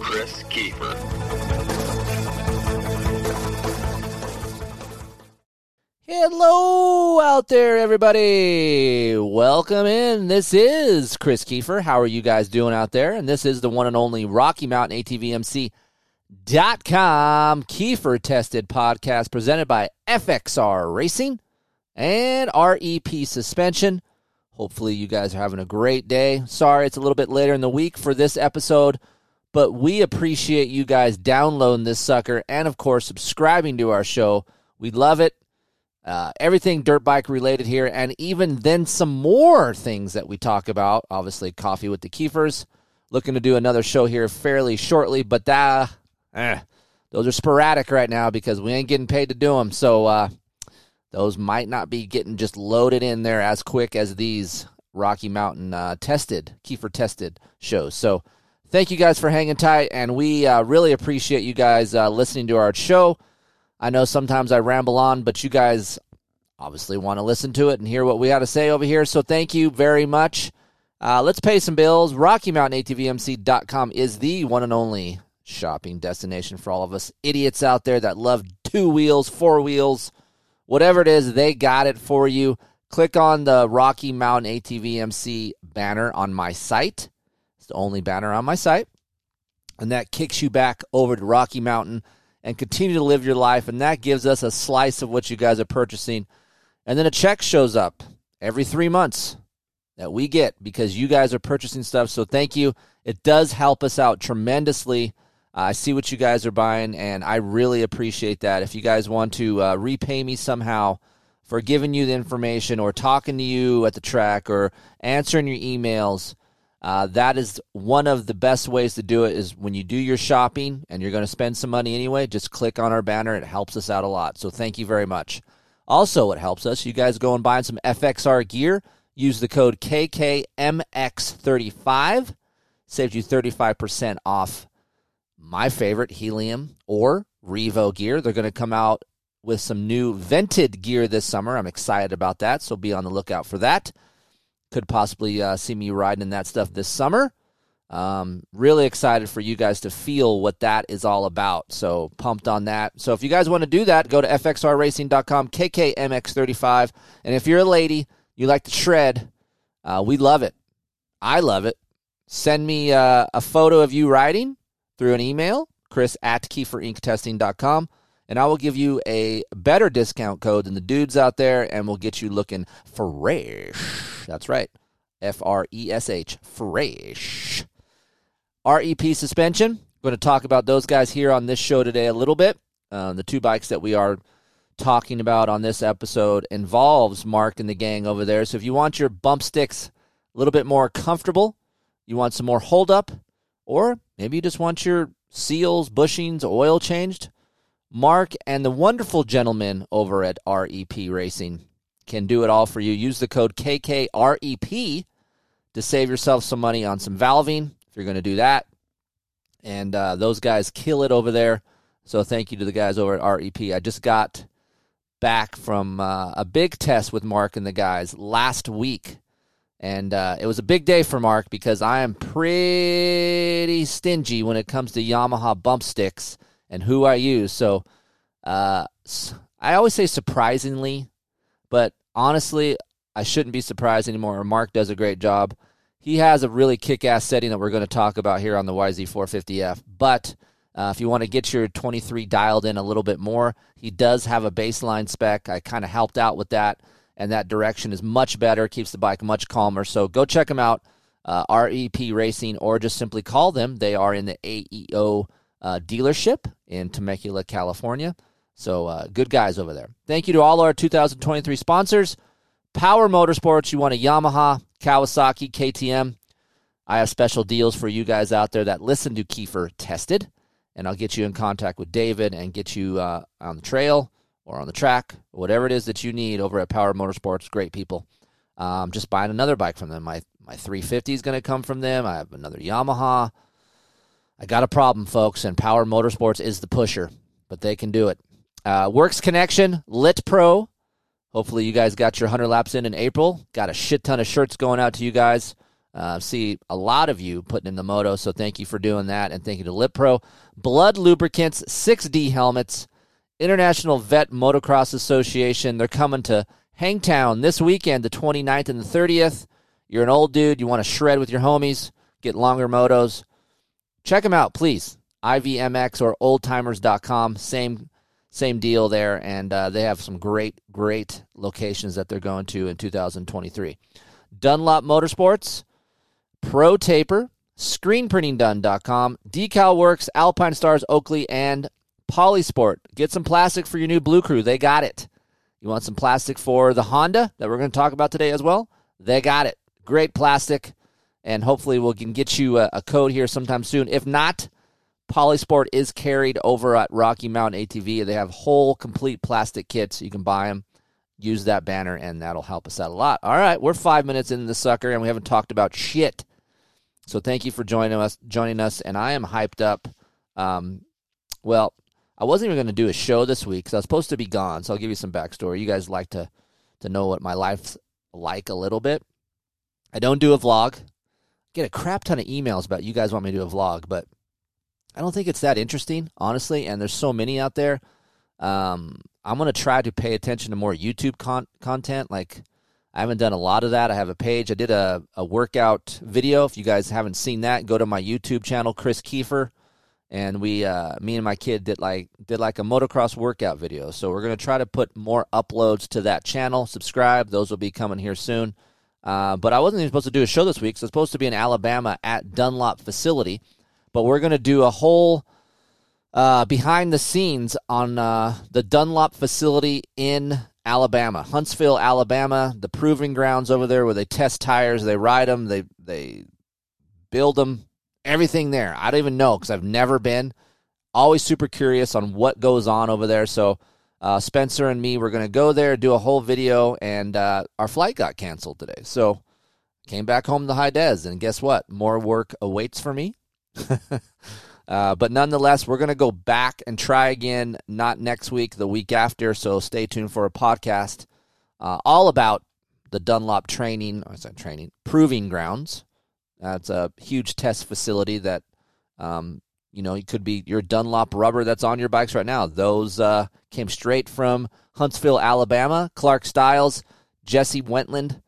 Kris Keefer. Hello out there, everybody. Welcome in. This is Kris Keefer. How are you guys doing out there? And this is the one and only Rocky Mountain ATVMC.com Keefer Tested podcast presented by FXR Racing and REP Suspension. Hopefully, you guys are having a great day. Sorry, it's a little bit later in the week for this episode, but we appreciate you guys downloading this sucker and, of course, subscribing to our show. We love it. Uh, everything dirt bike related here, and even then some more things that we talk about. Obviously, coffee with the Keefers. Looking to do another show here fairly shortly, but that eh, those are sporadic right now because we ain't getting paid to do them. So uh, those might not be getting just loaded in there as quick as these Rocky Mountain uh, tested Keefer tested shows. So thank you guys for hanging tight, and we uh, really appreciate you guys uh, listening to our show. I know sometimes I ramble on, but you guys obviously want to listen to it and hear what we got to say over here. So thank you very much. Uh, let's pay some bills. RockyMountainATVMC.com is the one and only shopping destination for all of us idiots out there that love two wheels, four wheels, whatever it is, they got it for you. Click on the Rocky Mountain ATVMC banner on my site. It's the only banner on my site. And that kicks you back over to Rocky Mountain and continue to live your life. And that gives us a slice of what you guys are purchasing. And then a check shows up every three months that we get because you guys are purchasing stuff. So thank you. It does help us out tremendously. I see what you guys are buying, and I really appreciate that. If you guys want to uh, repay me somehow for giving you the information or talking to you at the track or answering your emails, uh, that is one of the best ways to do it is when you do your shopping and you're going to spend some money anyway, just click on our banner. It helps us out a lot. So thank you very much. Also, it helps us. You guys go and buy some FXR gear. Use the code KKMX35. Saves you 35% off my favorite, Helium or Revo gear. They're going to come out with some new vented gear this summer. I'm excited about that, so be on the lookout for that. Could possibly uh, see me riding in that stuff this summer. Um, really excited for you guys to feel what that is all about. So pumped on that. So if you guys want to do that, go to fxrracing.com, KKMX35. And if you're a lady, you like to shred, uh, we love it. I love it. Send me uh, a photo of you riding through an email, chris at keeferinctesting.com, and I will give you a better discount code than the dudes out there, and we'll get you looking fresh. That's right. F R E S H, fresh. REP suspension. Going to talk about those guys here on this show today a little bit. Uh, the two bikes that we are talking about on this episode involves Mark and the gang over there. So if you want your bump sticks a little bit more comfortable, you want some more hold up, or maybe you just want your seals, bushings, oil changed, Mark and the wonderful gentleman over at REP Racing can do it all for you. Use the code KKREP to save yourself some money on some valving if you're going to do that. And uh, those guys kill it over there. So thank you to the guys over at REP. I just got back from uh, a big test with Mark and the guys last week. And uh, it was a big day for Mark because I am pretty stingy when it comes to Yamaha bump sticks and who I use. So uh, I always say surprisingly, but honestly, I shouldn't be surprised anymore. Mark does a great job. He has a really kick ass setting that we're going to talk about here on the YZ450F. But uh, if you want to get your 23 dialed in a little bit more, he does have a baseline spec. I kind of helped out with that, and that direction is much better, keeps the bike much calmer. So go check them out, uh, REP Racing, or just simply call them. They are in the AEO uh, dealership in Temecula, California. So uh, good guys over there. Thank you to all our 2023 sponsors. Power Motorsports, you want a Yamaha, Kawasaki, KTM. I have special deals for you guys out there that listen to Keefer Tested. and I'll get you in contact with David and get you uh, on the trail or on the track, whatever it is that you need over at Power Motorsports. Great people. Um, just buying another bike from them. My my 350 is going to come from them. I have another Yamaha. I got a problem, folks, and Power Motorsports is the pusher, but they can do it. Uh, Works Connection, Lit Pro. Hopefully, you guys got your 100 laps in in April. Got a shit ton of shirts going out to you guys. Uh, see a lot of you putting in the moto, so thank you for doing that, and thank you to Lit Pro. Blud Lubricants, 6D helmets, International Vet Motocross Association. They're coming to Hangtown this weekend, the 29th and the 30th. You're an old dude, you want to shred with your homies, get longer motos. Check them out, please. IVMX or oldtimers.com. Same same deal there, and uh, they have some great, great locations that they're going to in 2023. Dunlop Motorsports, Pro Taper, ScreenPrintingDone.com, Decal Works, Alpine Stars, Oakley, and Polysport. Get some plastic for your new Blue Crew. They got it. You want some plastic for the Honda that we're going to talk about today as well? They got it. Great plastic, and hopefully we can get you a, a code here sometime soon. If not, Polysport is carried over at Rocky Mountain ATV. They have whole, complete plastic kits. You can buy them. Use that banner, and that'll help us out a lot. All right, we're five minutes into the sucker, and we haven't talked about shit. So thank you for joining us. Joining us, and I am hyped up. Um, well, I wasn't even going to do a show this week because I was supposed to be gone. So I'll give you some backstory. You guys like to to know what my life's like a little bit. I don't do a vlog. Get a crap ton of emails about you guys want me to do a vlog, but I don't think it's that interesting, honestly. And there's so many out there. Um, I'm to try to pay attention to more YouTube con- content. Like, I haven't done a lot of that. I have a page. I did a, a workout video. If you guys haven't seen that, go to my YouTube channel, Kris Keefer. And we, uh, me and my kid did like did like a motocross workout video. So we're gonna try to put more uploads to that channel. Subscribe; those will be coming here soon. Uh, but I wasn't even supposed to do a show this week. So it's supposed to be in Alabama at Dunlop facility but we're going to do a whole uh, behind the scenes on uh, the Dunlop facility in Alabama, Huntsville, Alabama, the proving grounds over there where they test tires, they ride them, they they build them, everything there. I don't even know because I've never been. Always super curious on what goes on over there. So uh, Spencer and me, we're going to go there, do a whole video, and uh, our flight got canceled today. So came back home to High Des, and guess what? More work awaits for me. uh, but nonetheless, we're going to go back and try again, not next week, the week after. So stay tuned for a podcast uh, all about the Dunlop training, or is that training, proving grounds. That's a huge test facility that, um, you know, it could be your Dunlop rubber that's on your bikes right now. Those uh, came straight from Huntsville, Alabama. Clark Stiles, Jesse Wentland,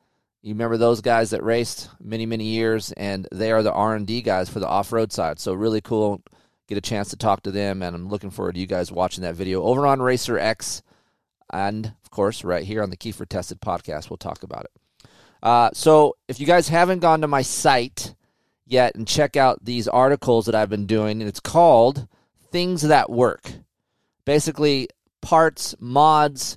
you remember those guys that raced many many years, and they are the R and D guys for the off road side. So really cool. Get a chance to talk to them, and I'm looking forward to you guys watching that video over on Racer X, and of course right here on the Keefer Tested podcast. We'll talk about it. Uh, so if you guys haven't gone to my site yet and check out these articles that I've been doing, and it's called Things That Work. Basically, parts, mods,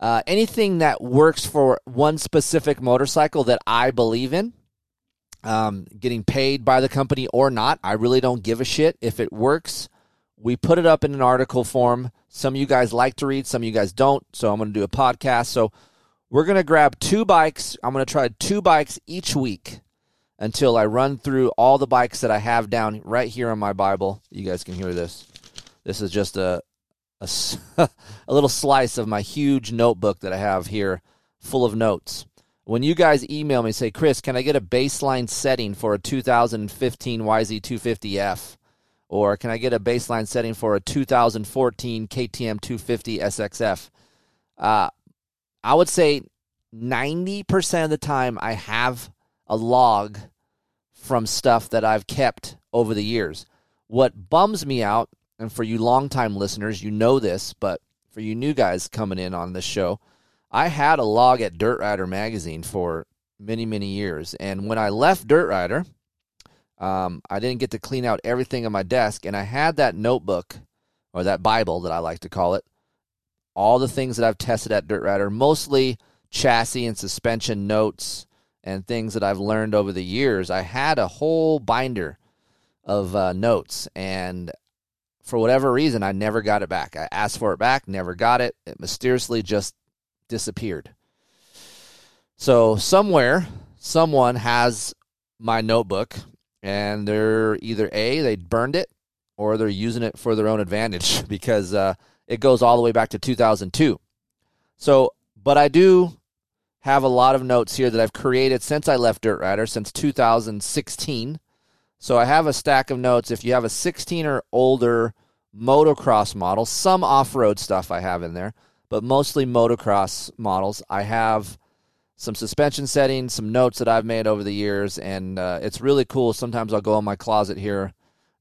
uh, anything that works for one specific motorcycle that I believe in, um, getting paid by the company or not, I really don't give a shit. If it works, we put it up in an article form. Some of you guys like to read, some of you guys don't. So I'm going to do a podcast. So we're going to grab two bikes. I'm going to try two bikes each week until I run through all the bikes that I have down right here on my Bible. You guys can hear this. This is just a, a, a little slice of my huge notebook that I have here full of notes. When you guys email me, say, Chris, can I get a baseline setting for a 2015 YZ250F? Or can I get a baseline setting for a 2014 KTM 250 SXF? Uh, I would say 90% of the time I have a log from stuff that I've kept over the years. What bums me out and for you longtime listeners, you know this, but for you new guys coming in on this show, I had a log at Dirt Rider magazine for many, many years. And when I left Dirt Rider, um, I didn't get to clean out everything on my desk, and I had that notebook or that Bible that I like to call it, all the things that I've tested at Dirt Rider, mostly chassis and suspension notes and things that I've learned over the years. I had a whole binder of uh, notes, and for whatever reason, I never got it back. I asked for it back, never got it. It mysteriously just disappeared. So somewhere, someone has my notebook, and they're either A, they burned it, or they're using it for their own advantage because uh, it goes all the way back to 2002. So, but I do have a lot of notes here that I've created since I left Dirt Rider, since 2016. So I have a stack of notes. If you have a 16 or older motocross model, some off road stuff I have in there, but mostly motocross models, I have some suspension settings, some notes that I've made over the years, and uh, it's really cool. Sometimes I'll go in my closet here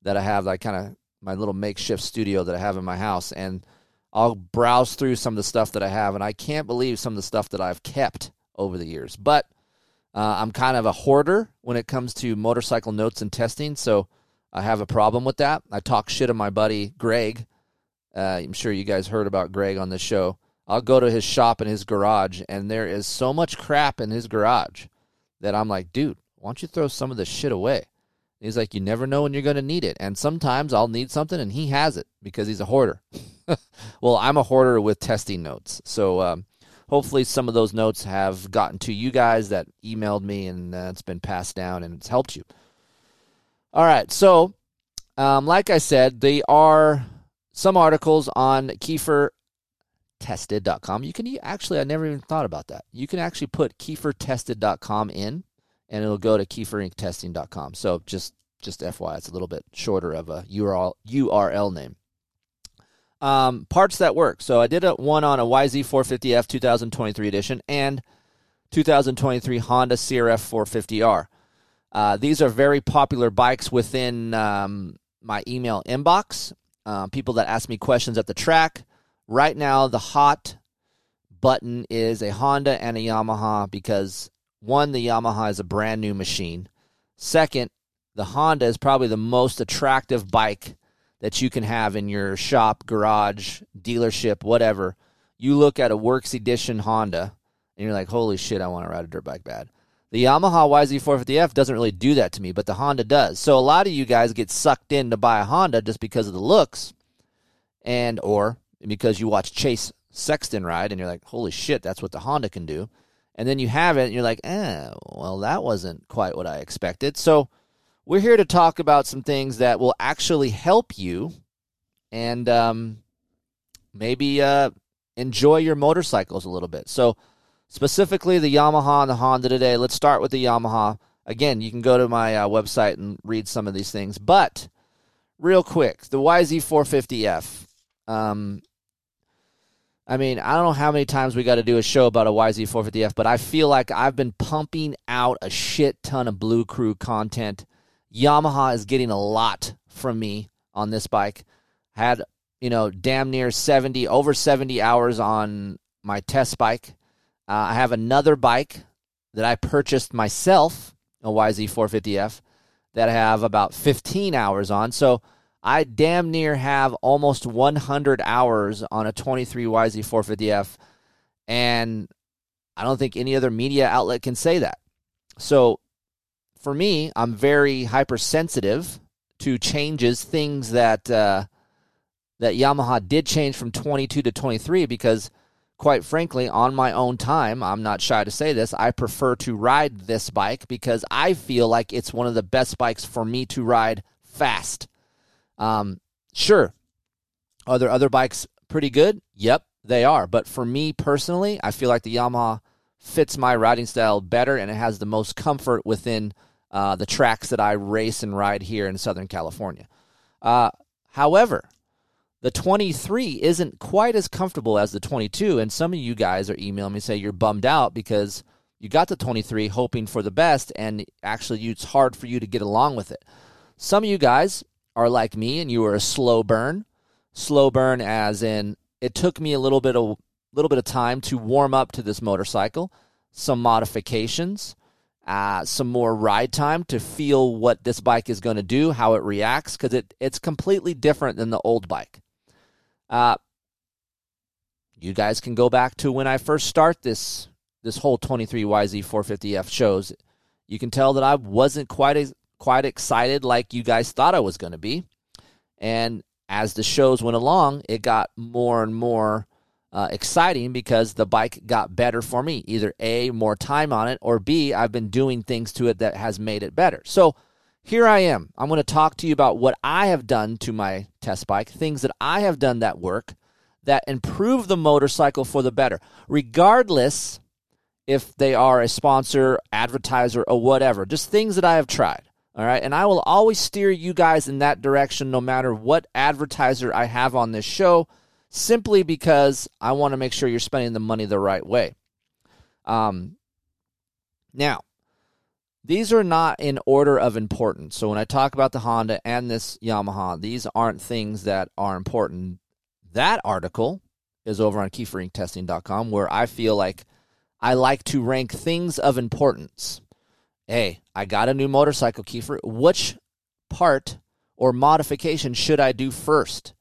that I have, like kind of my little makeshift studio that I have in my house, and I'll browse through some of the stuff that I have, and I can't believe some of the stuff that I've kept over the years. But uh, I'm kind of a hoarder when it comes to motorcycle notes and testing, so I have a problem with that. I talk shit of my buddy Greg. Uh, I'm sure you guys heard about Greg on this show. I'll go to his shop in his garage, and there is so much crap in his garage that I'm like, dude, why don't you throw some of this shit away? He's like, you never know when you're going to need it. And sometimes I'll need something and he has it because he's a hoarder. well, I'm a hoarder with testing notes. So um, hopefully some of those notes have gotten to you guys that emailed me and uh, it's been passed down and it's helped you. All right. So, um, like I said, they are some articles on KeeferTested.com. You can actually, I never even thought about that. You can actually put KeeferTested.com in and it'll go to keeferinctesting.com. So just just FYI, it's a little bit shorter of a URL URL name. Um, parts that work. So I did a one on a YZ450F 2023 edition and 2023 Honda CRF 450R. Uh, these are very popular bikes within um, my email inbox. Uh, people that ask me questions at the track. Right now, the hot button is a Honda and a Yamaha because one, the Yamaha is a brand new machine. Second, the Honda is probably the most attractive bike that you can have in your shop, garage, dealership, whatever. You look at a Works Edition Honda and you're like, holy shit, I want to ride a dirt bike bad. The Yamaha YZ450F doesn't really do that to me, but the Honda does. So a lot of you guys get sucked in to buy a Honda just because of the looks and or because you watch Chase Sexton ride and you're like, holy shit, that's what the Honda can do and then you have it and you're like, eh, well, that wasn't quite what I expected. So we're here to talk about some things that will actually help you and um, maybe uh, enjoy your motorcycles a little bit. So specifically the Yamaha and the Honda today. Let's start with the Yamaha. Again, you can go to my uh, website and read some of these things. But real quick, the YZ450F. Um, I mean, I don't know how many times we got to do a show about a YZ450F, but I feel like I've been pumping out a shit ton of Blue Crew content. Yamaha is getting a lot from me on this bike. Had, you know, damn near 70, over 70 hours on my test bike. Uh, I have another bike that I purchased myself, a YZ450F, that I have about 15 hours on. So, I damn near have almost 100 hours on a 23 YZ450F, and I don't think any other media outlet can say that. So for me, I'm very hypersensitive to changes, things that uh, that Yamaha did change from 22 to 23 because quite frankly, on my own time, I'm not shy to say this, I prefer to ride this bike because I feel like it's one of the best bikes for me to ride fast. Um, sure. Are there other bikes pretty good? Yep, they are. But for me personally, I feel like the Yamaha fits my riding style better and it has the most comfort within uh, the tracks that I race and ride here in Southern California. Uh, however, the 23 isn't quite as comfortable as the 22, and some of you guys are emailing me say you're bummed out because you got the 23 hoping for the best, and actually it's hard for you to get along with it. Some of you guys are like me and you were a slow burn, slow burn as in it took me a little bit of little bit of time to warm up to this motorcycle, some modifications, uh, some more ride time to feel what this bike is going to do, how it reacts, because it, it's completely different than the old bike. Uh, you guys can go back to when I first start this this whole 23 YZ 450F shows. You can tell that I wasn't quite as quite excited like you guys thought I was going to be. And as the shows went along, it got more and more uh, exciting because the bike got better for me. Either A, more time on it, or B, I've been doing things to it that has made it better. So here I am. I'm going to talk to you about what I have done to my test bike, things that I have done that work that improve the motorcycle for the better, regardless if they are a sponsor, advertiser, or whatever. Just things that I have tried. All right. And I will always steer you guys in that direction no matter what advertiser I have on this show, simply because I want to make sure you're spending the money the right way. Um, now, these are not in order of importance. So when I talk about the Honda and this Yamaha, these aren't things that are important. That article is over on keeferinctesting.com where I feel like I like to rank things of importance. Hey, I got a new motorcycle, Keefer. Which part or modification should I do first?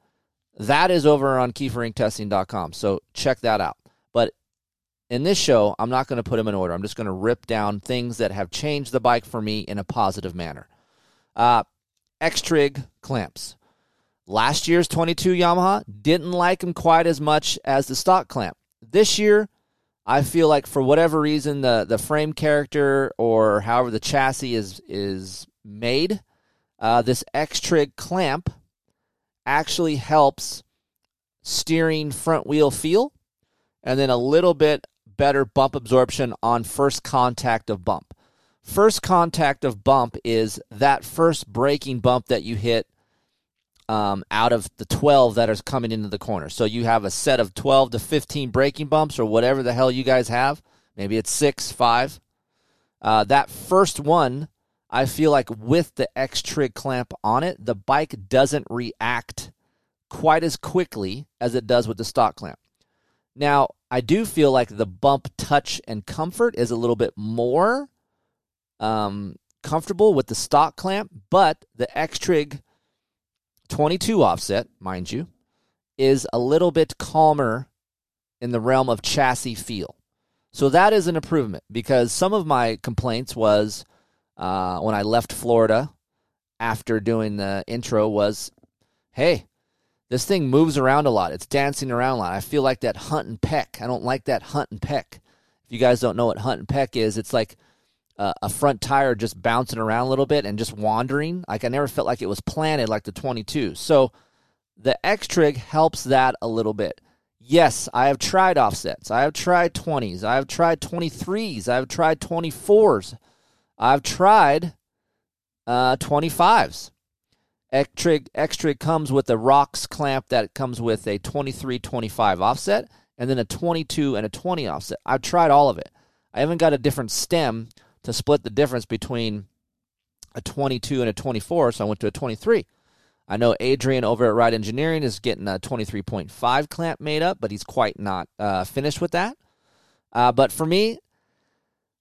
That is over on keeferinctesting.com. So check that out. But in this show, I'm not going to put them in order. I'm just going to rip down things that have changed the bike for me in a positive manner. Uh, X-Trig clamps. Last year's 22 Yamaha didn't like them quite as much as the stock clamp. This year, I feel like for whatever reason the the frame character or however the chassis is is made, uh, this X Trig clamp actually helps steering front wheel feel, and then a little bit better bump absorption on first contact of bump. First contact of bump is that first braking bump that you hit um, out of the 12 that are coming into the corner. So you have a set of 12 to 15 braking bumps or whatever the hell you guys have. Maybe it's six, five. Uh, that first one, I feel like with the X Trig clamp on it, the bike doesn't react quite as quickly as it does with the stock clamp. Now, I do feel like the bump touch and comfort is a little bit more um, comfortable with the stock clamp, but the X Trig 22 offset, mind you, is a little bit calmer in the realm of chassis feel. So that is an improvement because some of my complaints was uh, when I left Florida after doing the intro was, hey, this thing moves around a lot. It's dancing around a lot. I feel like that hunt and peck. I don't like that hunt and peck. If you guys don't know what hunt and peck is, it's like uh, a front tire just bouncing around a little bit and just wandering. Like I never felt like it was planted like the 22. So the X Trig helps that a little bit. Yes, I have tried offsets. I have tried 20s. I have tried 23s. I have tried 24s. I've tried uh, 25s. X Trig, X Trig comes with a ROCS clamp that comes with a 23 25 offset and then a 22 and a 20 offset. I've tried all of it. I haven't got a different stem to split the difference between a 22 and a 24, so I went to a 23. I know Adrian over at Ride Engineering is getting a 23.5 clamp made up, but he's quite not uh, finished with that. Uh, but for me,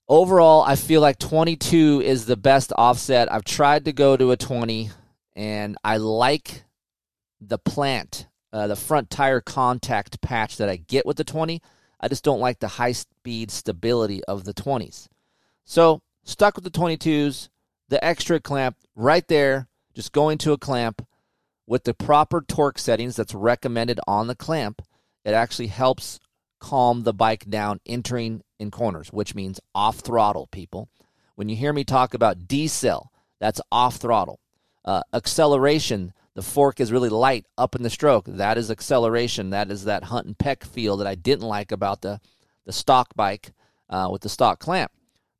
overall, I feel like 22 is the best offset. I've tried to go to a 20, and I like the plant, uh, the front tire contact patch that I get with the 20. I just don't like the high speed stability of the 20s. So stuck with the 22s, the X-Trig clamp right there, just going to a clamp with the proper torque settings that's recommended on the clamp. It actually helps calm the bike down entering in corners, which means off throttle, people. When you hear me talk about decel, that's off throttle. Uh, acceleration, the fork is really light up in the stroke. That is acceleration. That is that hunt and peck feel that I didn't like about the, the stock bike uh, with the stock clamp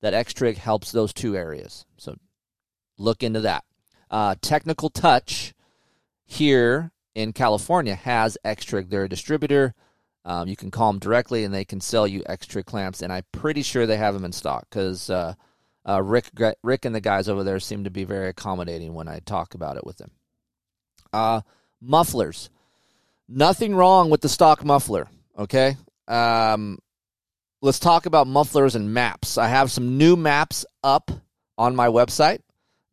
that X-Trig helps those two areas. So look into that. Uh, Technical Touch here in California has X-Trig. They're a distributor. Um, you can call them directly, and they can sell you X-Trig clamps. And I'm pretty sure they have them in stock because uh, uh, Rick, Rick, and the guys over there seem to be very accommodating when I talk about it with them. Uh, mufflers, nothing wrong with the stock muffler. Okay, um, let's talk about mufflers and maps. I have some new maps up on my website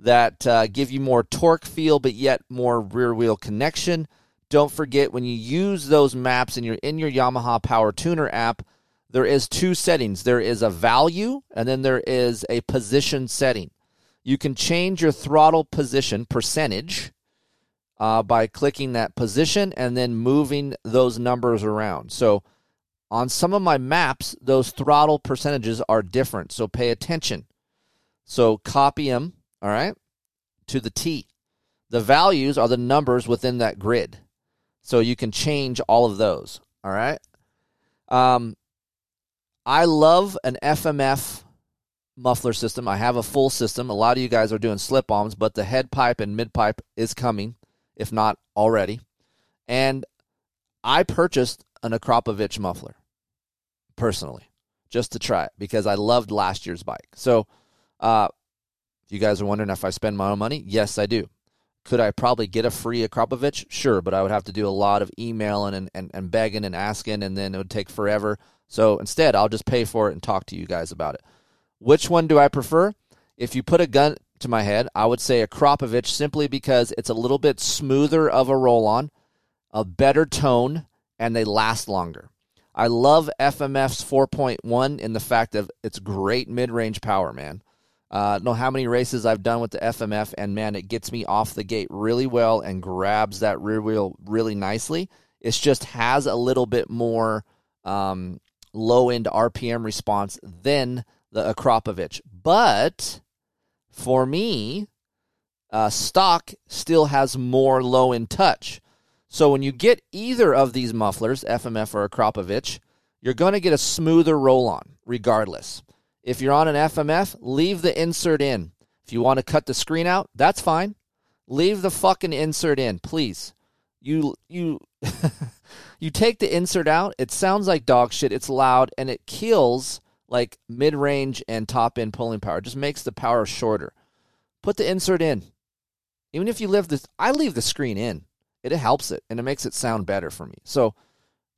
that uh, give you more torque feel, but yet more rear wheel connection. Don't forget when you use those maps and you're in your Yamaha Power Tuner app, there is two settings. There is a value and then there is a position setting. You can change your throttle position percentage uh, by clicking that position and then moving those numbers around. So on some of my maps, those throttle percentages are different. So pay attention. So copy them, all right, to the T. The values are the numbers within that grid. So you can change all of those, all right? Um, I love an FMF muffler system. I have a full system. A lot of you guys are doing slip-ons, but the head pipe and mid pipe is coming, if not already. And I purchased an Akrapovic muffler personally just to try it because I loved last year's bike. So, uh, you guys are wondering if I spend my own money, yes, I do. Could I probably get a free Akrapovic? Sure, but I would have to do a lot of emailing and, and, and begging and asking, and then it would take forever. So instead, I'll just pay for it and talk to you guys about it. Which one do I prefer? If you put a gun to my head, I would say Akrapovic simply because it's a little bit smoother of a roll on, a better tone, and they last longer. I love FMF's 4.1 in the fact that it's great mid range power, man. Uh, know how many races I've done with the FMF, and man, it gets me off the gate really well and grabs that rear wheel really nicely. It just has a little bit more um, low end RPM response than the Akrapovic. But for me, uh, stock still has more low end touch. So when you get either of these mufflers, FMF or Akrapovic, you're going to get a smoother roll on regardless. If you're on an FMF, leave the insert in. If you want to cut the screen out, that's fine. Leave the fucking insert in, please. You you you take the insert out, it sounds like dog shit. It's loud and it kills like mid-range and top end pulling power. It just makes the power shorter. Put the insert in. Even if you leave this I leave the screen in. It helps it and it makes it sound better for me. So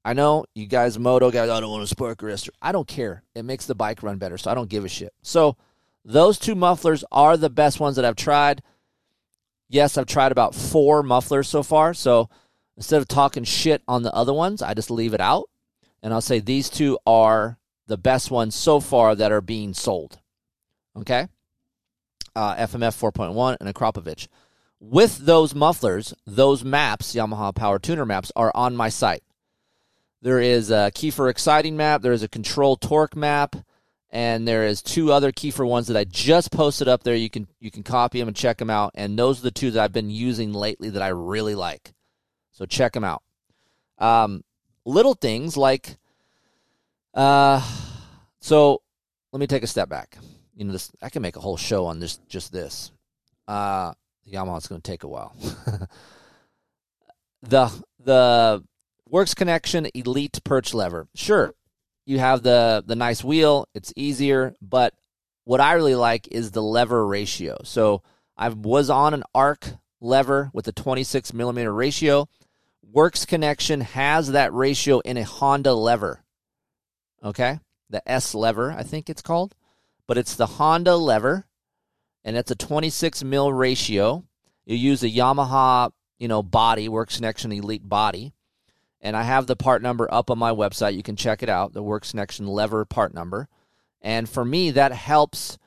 I know you guys, moto guys, I don't want a spark arrestor. I don't care. It makes the bike run better, so I don't give a shit. So those two mufflers are the best ones that I've tried. Yes, I've tried about four mufflers so far. So instead of talking shit on the other ones, I just leave it out. And I'll say these two are the best ones so far that are being sold. Okay? Uh, FMF 4.1 and Akrapovic. With those mufflers, those maps, Yamaha Power Tuner maps, are on my site. There is a Keefer Exciting map. There is a Control Torque map, and there is two other Keefer ones that I just posted up there. You can you can copy them and check them out. And those are the two that I've been using lately that I really like. So check them out. Um, little things like, uh, so let me take a step back. You know, this I can make a whole show on this just this. Uh, Yamaha's going to take a while. the the Works Connection Elite Perch Lever. Sure, you have the the nice wheel. It's easier, but what I really like is the lever ratio. So I was on an arc lever with a 26 millimeter ratio. Works Connection has that ratio in a Honda lever. Okay, the S lever, I think it's called, but it's the Honda lever, and it's a 26 mil ratio. You use a Yamaha, you know, body Works Connection Elite body and I have the part number up on my website. You can check it out, the Works Connection lever part number. And for me, that helps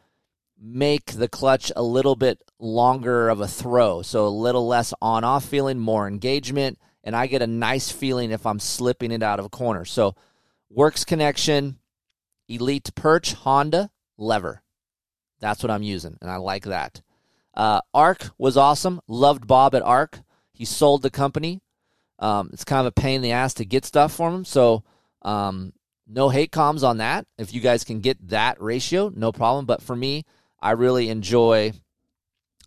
make the clutch a little bit longer of a throw. So a little less on off feeling, more engagement, and I get a nice feeling if I'm slipping it out of a corner. So Works Connection, Elite Perch, Honda, lever. That's what I'm using, and I like that. Uh, Arc was awesome. Loved Bob at Arc. He sold the company. Um, it's kind of a pain in the ass to get stuff from them. So um, no hate comms on that. If you guys can get that ratio, no problem. But for me, I really enjoy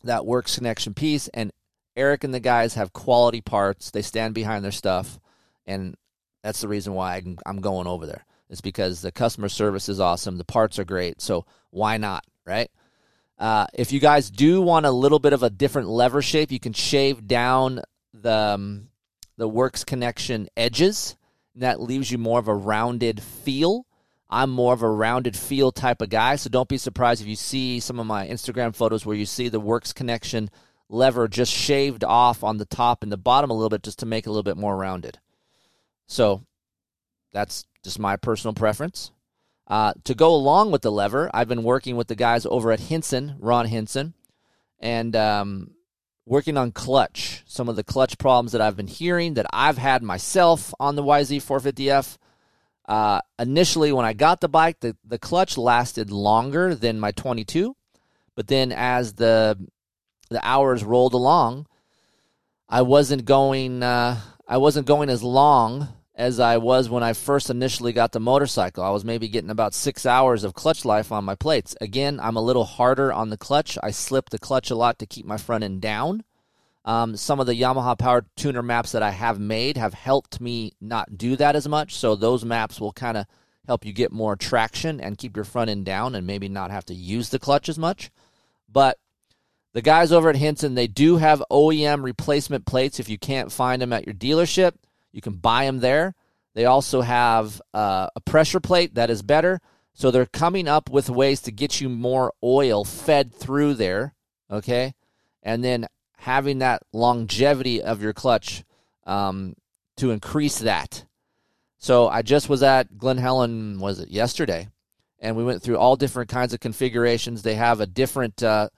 that works connection piece. And Eric and the guys have quality parts. They stand behind their stuff, and that's the reason why I'm going over there. It's because the customer service is awesome. The parts are great. So why not, right? Uh, if you guys do want a little bit of a different lever shape, you can shave down the um, the Works Connection edges. And that leaves you more of a rounded feel. I'm more of a rounded feel type of guy, so don't be surprised if you see some of my Instagram photos where you see the Works Connection lever just shaved off on the top and the bottom a little bit just to make it a little bit more rounded. So that's just my personal preference. Uh, to go along with the lever, I've been working with the guys over at Hinson, Ron Hinson, and um, working on clutch, some of the clutch problems that I've been hearing that I've had myself on the YZ450F. Uh, initially, when I got the bike, the, the clutch lasted longer than my 22, but then as the the hours rolled along, I wasn't going. Uh, I wasn't going as long as I was when I first initially got the motorcycle. I was maybe getting about six hours of clutch life on my plates. Again, I'm a little harder on the clutch. I slip the clutch a lot to keep my front end down. Um, some of the Yamaha Power Tuner maps that I have made have helped me not do that as much. So those maps will kind of help you get more traction and keep your front end down and maybe not have to use the clutch as much. But the guys over at Hinson, they do have OEM replacement plates if you can't find them at your dealership. You can buy them there. They also have uh, a pressure plate that is better. So they're coming up with ways to get you more oil fed through there. Okay. And then having that longevity of your clutch um, to increase that. So I just was at Glen Helen, was it yesterday? And we went through all different kinds of configurations. They have a different uh,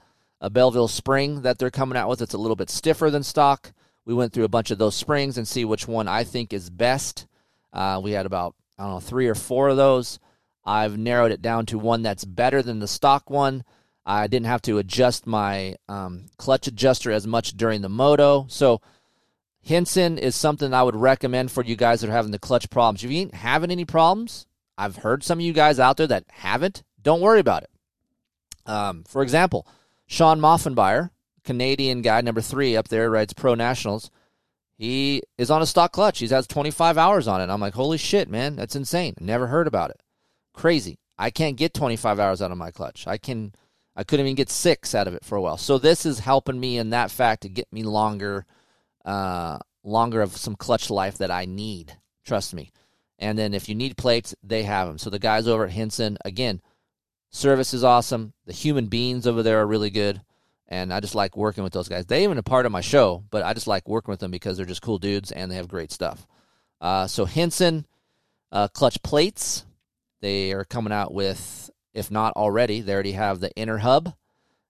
a Belleville spring that they're coming out with. It's a little bit stiffer than stock. We went through a bunch of those springs and see which one I think is best. Uh, we had about, I don't know, three or four of those. I've narrowed it down to one that's better than the stock one. I didn't have to adjust my um, clutch adjuster as much during the moto. So, Hinson is something I would recommend for you guys that are having the clutch problems. If you ain't having any problems, I've heard some of you guys out there that haven't, don't worry about it. Um, for example, Shawn Maffenbeier, Canadian guy, number three up there, rides Pro Nationals. He is on a stock clutch. He's has 25 hours on it. I'm like, holy shit, man, that's insane. Never heard about it. Crazy. I can't get 25 hours out of my clutch. I can, I couldn't even get six out of it for a while. So this is helping me in that fact to get me longer, uh, longer of some clutch life that I need. Trust me. And then if you need plates, they have them. So the guys over at Hinson, again, service is awesome. The human beings over there are really good and I just like working with those guys. They even a part of my show, but I just like working with them because they're just cool dudes and they have great stuff. Uh, so Hinson uh, clutch plates, they are coming out with, if not already, they already have the inner hub,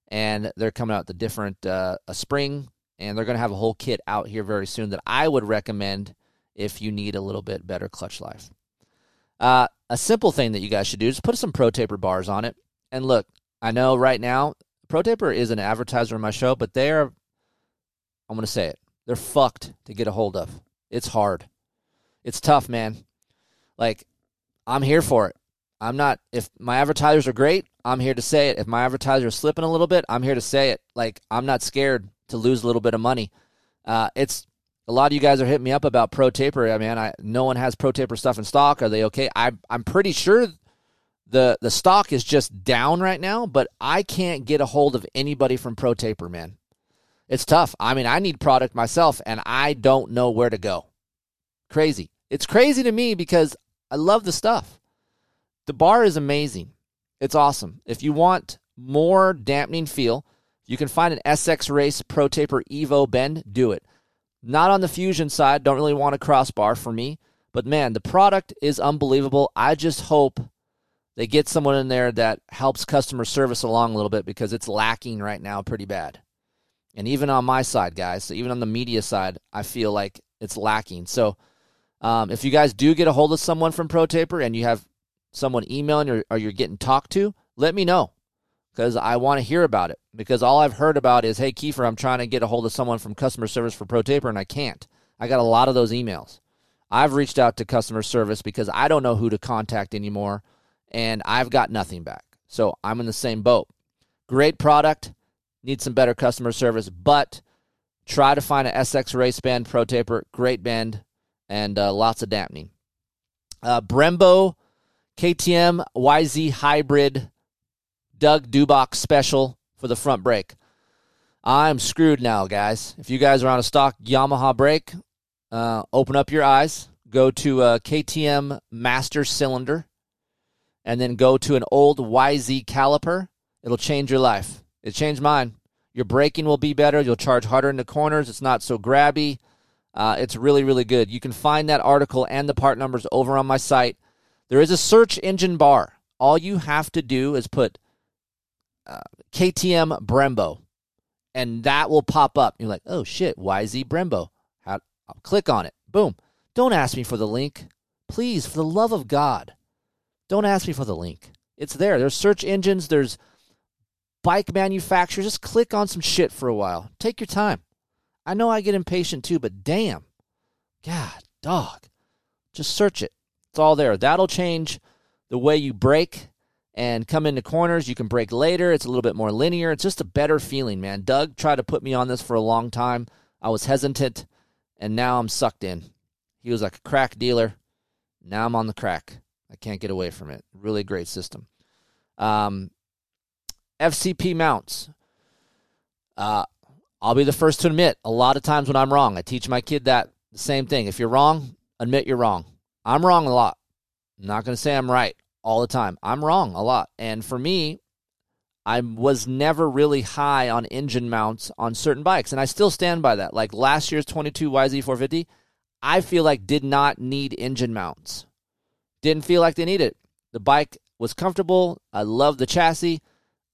and they're coming out the different uh, a spring, and they're going to have a whole kit out here very soon that I would recommend if you need a little bit better clutch life. Uh, a simple thing that you guys should do is put some Pro Taper bars on it. And look, I know right now ProTaper is an advertiser on my show, but they're, I'm going to say it, they're fucked to get a hold of. It's hard. It's tough, man. Like, I'm here for it. I'm not, if my advertisers are great, I'm here to say it. If my advertisers are slipping a little bit, I'm here to say it. Like, I'm not scared to lose a little bit of money. Uh, it's, a lot of you guys are hitting me up about Pro Taper. I mean, I no one has Pro Taper stuff in stock. Are they okay? I I'm pretty sure the the stock is just down right now, but I can't get a hold of anybody from Pro Taper, man. It's tough. I mean, I need product myself and I don't know where to go. Crazy. It's crazy to me because I love the stuff. The bar is amazing. It's awesome. If you want more dampening feel, you can find an SX Race Pro Taper Evo bend, do it. Not on the Fusion side, don't really want a crossbar for me, but man, the product is unbelievable. I just hope they get someone in there that helps customer service along a little bit because it's lacking right now pretty bad. And even on my side, guys, so even on the media side, I feel like it's lacking. So um, if you guys do get a hold of someone from ProTaper and you have someone emailing or, or you're getting talked to, let me know because I want to hear about it. Because all I've heard about is, hey, Keefer, I'm trying to get a hold of someone from customer service for ProTaper and I can't. I got a lot of those emails. I've reached out to customer service because I don't know who to contact anymore and I've got nothing back. So I'm in the same boat. Great product, need some better customer service, but try to find an SX Race band Pro Taper, great band and uh, lots of dampening. Uh, Brembo KTM YZ Hybrid Doug Dubach Special for the front brake. I'm screwed now, guys. If you guys are on a stock Yamaha brake, uh, open up your eyes. Go to a KTM Master Cylinder and then go to an old YZ caliper, it'll change your life. It changed mine. Your braking will be better. You'll charge harder in the corners. It's not so grabby. Uh, it's really, really good. You can find that article and the part numbers over on my site. There is a search engine bar. All you have to do is put uh, KTM Brembo, and that will pop up. You're like, oh shit, YZ Brembo. How, I'll click on it. Boom. Don't ask me for the link. Please, for the love of God, don't ask me for the link. It's there. There's search engines, there's bike manufacturers. Just click on some shit for a while. Take your time. I know I get impatient too, but damn. God, dog. Just search it. It's all there. That'll change the way you brake and come into corners. You can brake later. It's a little bit more linear. It's just a better feeling, man. Doug tried to put me on this for a long time. I was hesitant, and now I'm sucked in. He was like a crack dealer. Now I'm on the crack. I can't get away from it. Really great system. Um, FCP mounts. Uh, I'll be the first to admit a lot of times when I'm wrong. I teach my kid that the same thing. If you're wrong, admit you're wrong. I'm wrong a lot. I'm not going to say I'm right all the time. I'm wrong a lot. And for me, I was never really high on engine mounts on certain bikes. And I still stand by that. Like last year's 22 YZ450, I feel like did not need engine mounts. Didn't feel like they needed it. The bike was comfortable. I love the chassis.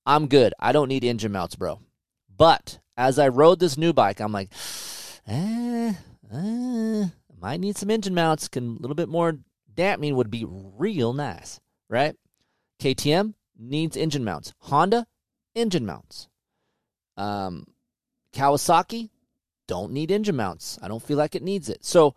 I'm good. I don't need engine mounts, bro. But as I rode this new bike, I'm like, eh, eh, might need some engine mounts. Can a little bit more damping would be real nice, right? KTM needs engine mounts. Honda, engine mounts. Um, Kawasaki don't need engine mounts. I don't feel like it needs it. So,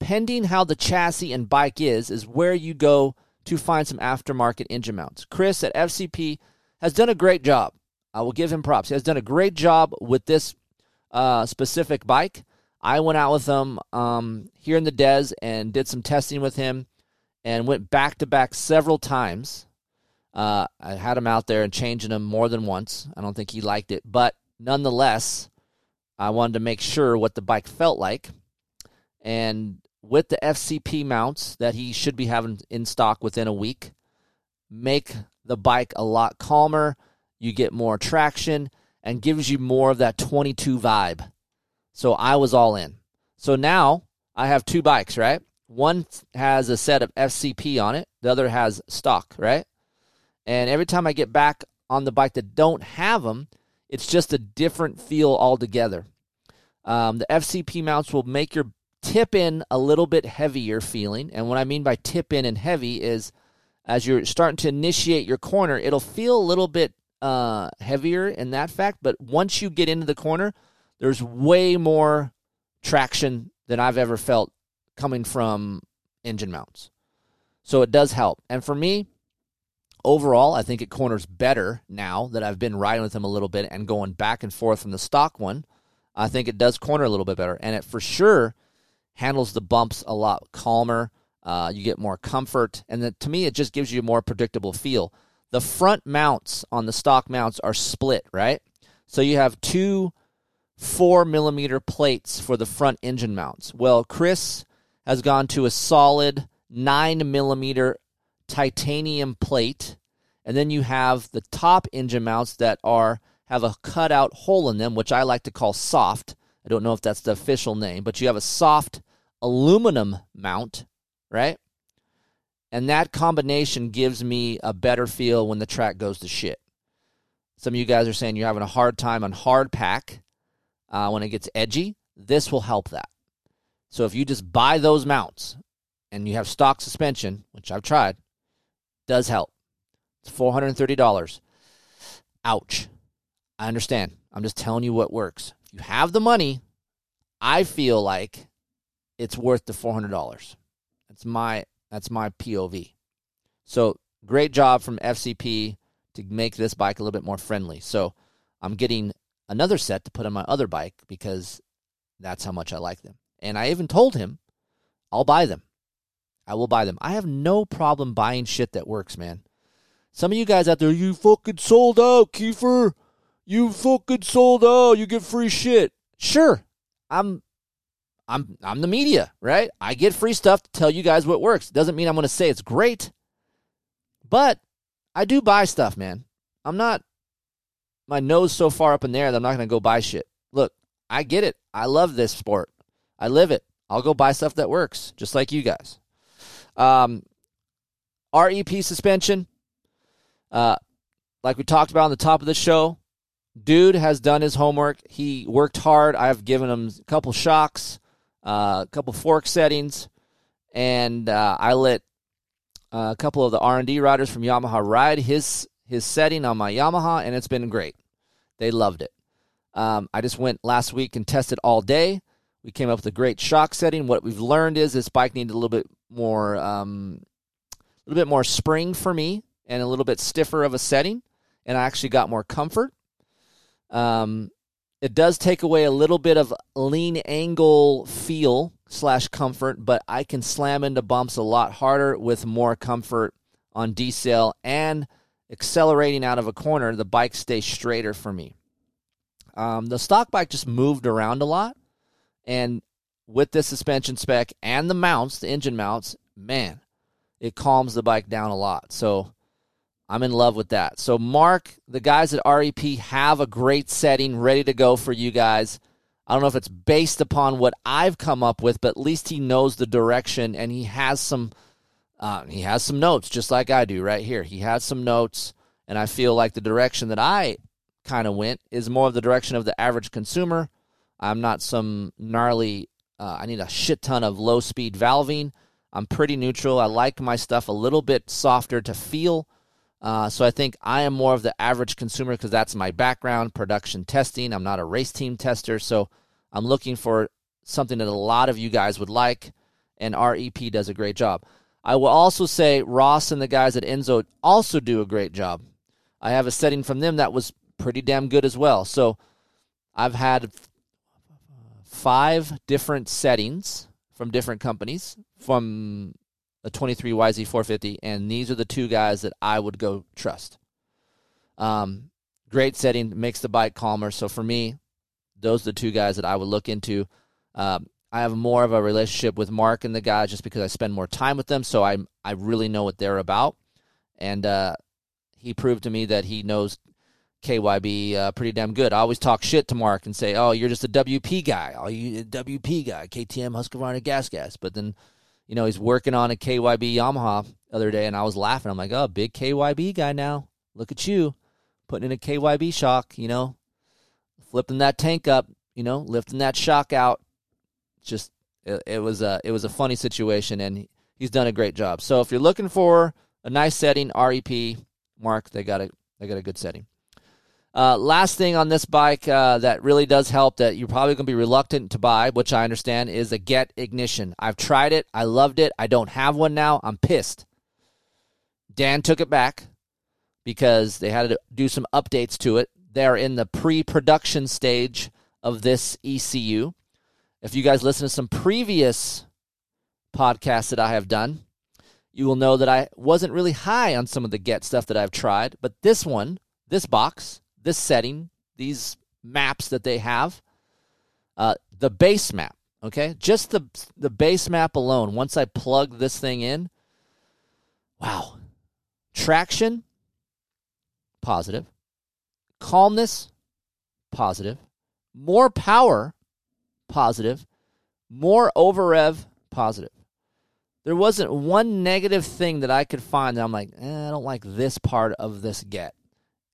pending how the chassis and bike is, is where you go to find some aftermarket engine mounts. Chris at FCP has done a great job. I will give him props. He has done a great job with this uh, specific bike. I went out with him um, here in the Des and did some testing with him and went back to back several times. Uh, I had him out there and changing him more than once. I don't think he liked it, but nonetheless, I wanted to make sure what the bike felt like. And with the FCP mounts that he should be having in stock within a week, make the bike a lot calmer. You get more traction and gives you more of that 22 vibe. So I was all in. So now I have two bikes, right? One has a set of FCP on it, the other has stock, right? And every time I get back on the bike that don't have them, it's just a different feel altogether. Um, the FCP mounts will make your tip in a little bit heavier feeling. And what I mean by tip in and heavy is as you're starting to initiate your corner, it'll feel a little bit uh, heavier in that fact. But once you get into the corner, there's way more traction than I've ever felt coming from engine mounts. So it does help. And for me, overall, I think it corners better now that I've been riding with them a little bit and going back and forth from the stock one. I think it does corner a little bit better. And it for sure handles the bumps a lot calmer. Uh, you get more comfort, and the, to me, it just gives you a more predictable feel. The front mounts on the stock mounts are split, right? So you have two four millimeter plates for the front engine mounts. Well, Chris has gone to a solid nine millimeter titanium plate, and then you have the top engine mounts that are have a cutout hole in them, which I like to call soft. I don't know if that's the official name, but you have a soft aluminum mount right? And that combination gives me a better feel when the track goes to shit. Some of you guys are saying you're having a hard time on hard pack uh, when it gets edgy. This will help that. So if you just buy those mounts and you have stock suspension, which I've tried, does help. It's $430. Ouch. I understand. I'm just telling you what works. If you have the money, I feel like it's worth the $400. That's my that's my POV. So great job from FCP to make this bike a little bit more friendly. So I'm getting another set to put on my other bike because that's how much I like them. And I even told him I'll buy them. I will buy them. I have no problem buying shit that works, man. Some of you guys out there, you fucking sold out, Keefer. You fucking sold out. You get free shit. Sure. I'm I'm I'm the media, right? I get free stuff to tell you guys what works. Doesn't mean I'm going to say it's great, but I do buy stuff, man. I'm not my nose so far up in there that I'm not going to go buy shit. Look, I get it. I love this sport. I live it. I'll go buy stuff that works, just like you guys. Um, REP suspension, uh, like we talked about on the top of the show, dude has done his homework. He worked hard. I've given him a couple shocks, a couple fork settings, and uh, I let uh, a couple of the R and D riders from Yamaha ride his his setting on my Yamaha, and it's been great. They loved it. Um, I just went last week and tested all day. We came up with a great shock setting. What we've learned is this bike needed a little bit more, um, a little bit more spring for me, and a little bit stiffer of a setting, and I actually got more comfort. Um, it does take away a little bit of lean angle feel slash comfort, but I can slam into bumps a lot harder with more comfort on decel and accelerating out of a corner. The bike stays straighter for me. Um, the stock bike just moved around a lot, and with this suspension spec and the mounts, the engine mounts, man, it calms the bike down a lot. So I'm in love with that. So, Mark, the guys at REP have a great setting ready to go for you guys. I don't know if it's based upon what I've come up with, but at least he knows the direction and he has some. Uh, he has some notes, just like I do right here. He has some notes, and I feel like the direction that I kind of went is more of the direction of the average consumer. I'm not some gnarly. Uh, I need a shit ton of low speed valving. I'm pretty neutral. I like my stuff a little bit softer to feel. Uh, so I think I am more of the average consumer because that's my background, production testing. I'm not a race team tester, so I'm looking for something that a lot of you guys would like, and REP does a great job. I will also say Ross and the guys at Enzo also do a great job. I have a setting from them that was pretty damn good as well. So I've had five different settings from different companies from a 23 YZ450, and these are the two guys that I would go trust. Um, great setting, makes the bike calmer. So for me, those are the two guys that I would look into. Um, I have more of a relationship with Mark and the guys just because I spend more time with them, so I I really know what they're about, and uh, he proved to me that he knows KYB uh, pretty damn good. I always talk shit to Mark and say, "Oh, you're just a WP guy. Oh, you a WP guy, KTM Husqvarna gas gas." But then you know, he's working on a KYB Yamaha the other day, and I was laughing. I'm like, oh, big KYB guy now. Look at you putting in a KYB shock, you know, flipping that tank up, you know, lifting that shock out. Just it, it was a it was a funny situation, and he's done a great job. So if you're looking for a nice setting, REP, Mark, they got a they got a good setting. Uh, last thing on this bike uh, that really does help that you're probably going to be reluctant to buy, which I understand, is a GET ignition. I've tried it. I loved it. I don't have one now. I'm pissed. Dan took it back because they had to do some updates to it. They're in the pre production stage of this ECU. If you guys listen to some previous podcasts that I have done, you will know that I wasn't really high on some of the GET stuff that I've tried, but this one, this box, this setting, these maps that they have, uh, the base map, okay? Just the the base map alone, once I plug this thing in, wow. Traction, positive. Calmness, positive. More power, positive. More over rev, positive. There wasn't one negative thing that I could find that I'm like, eh, I don't like this part of this GET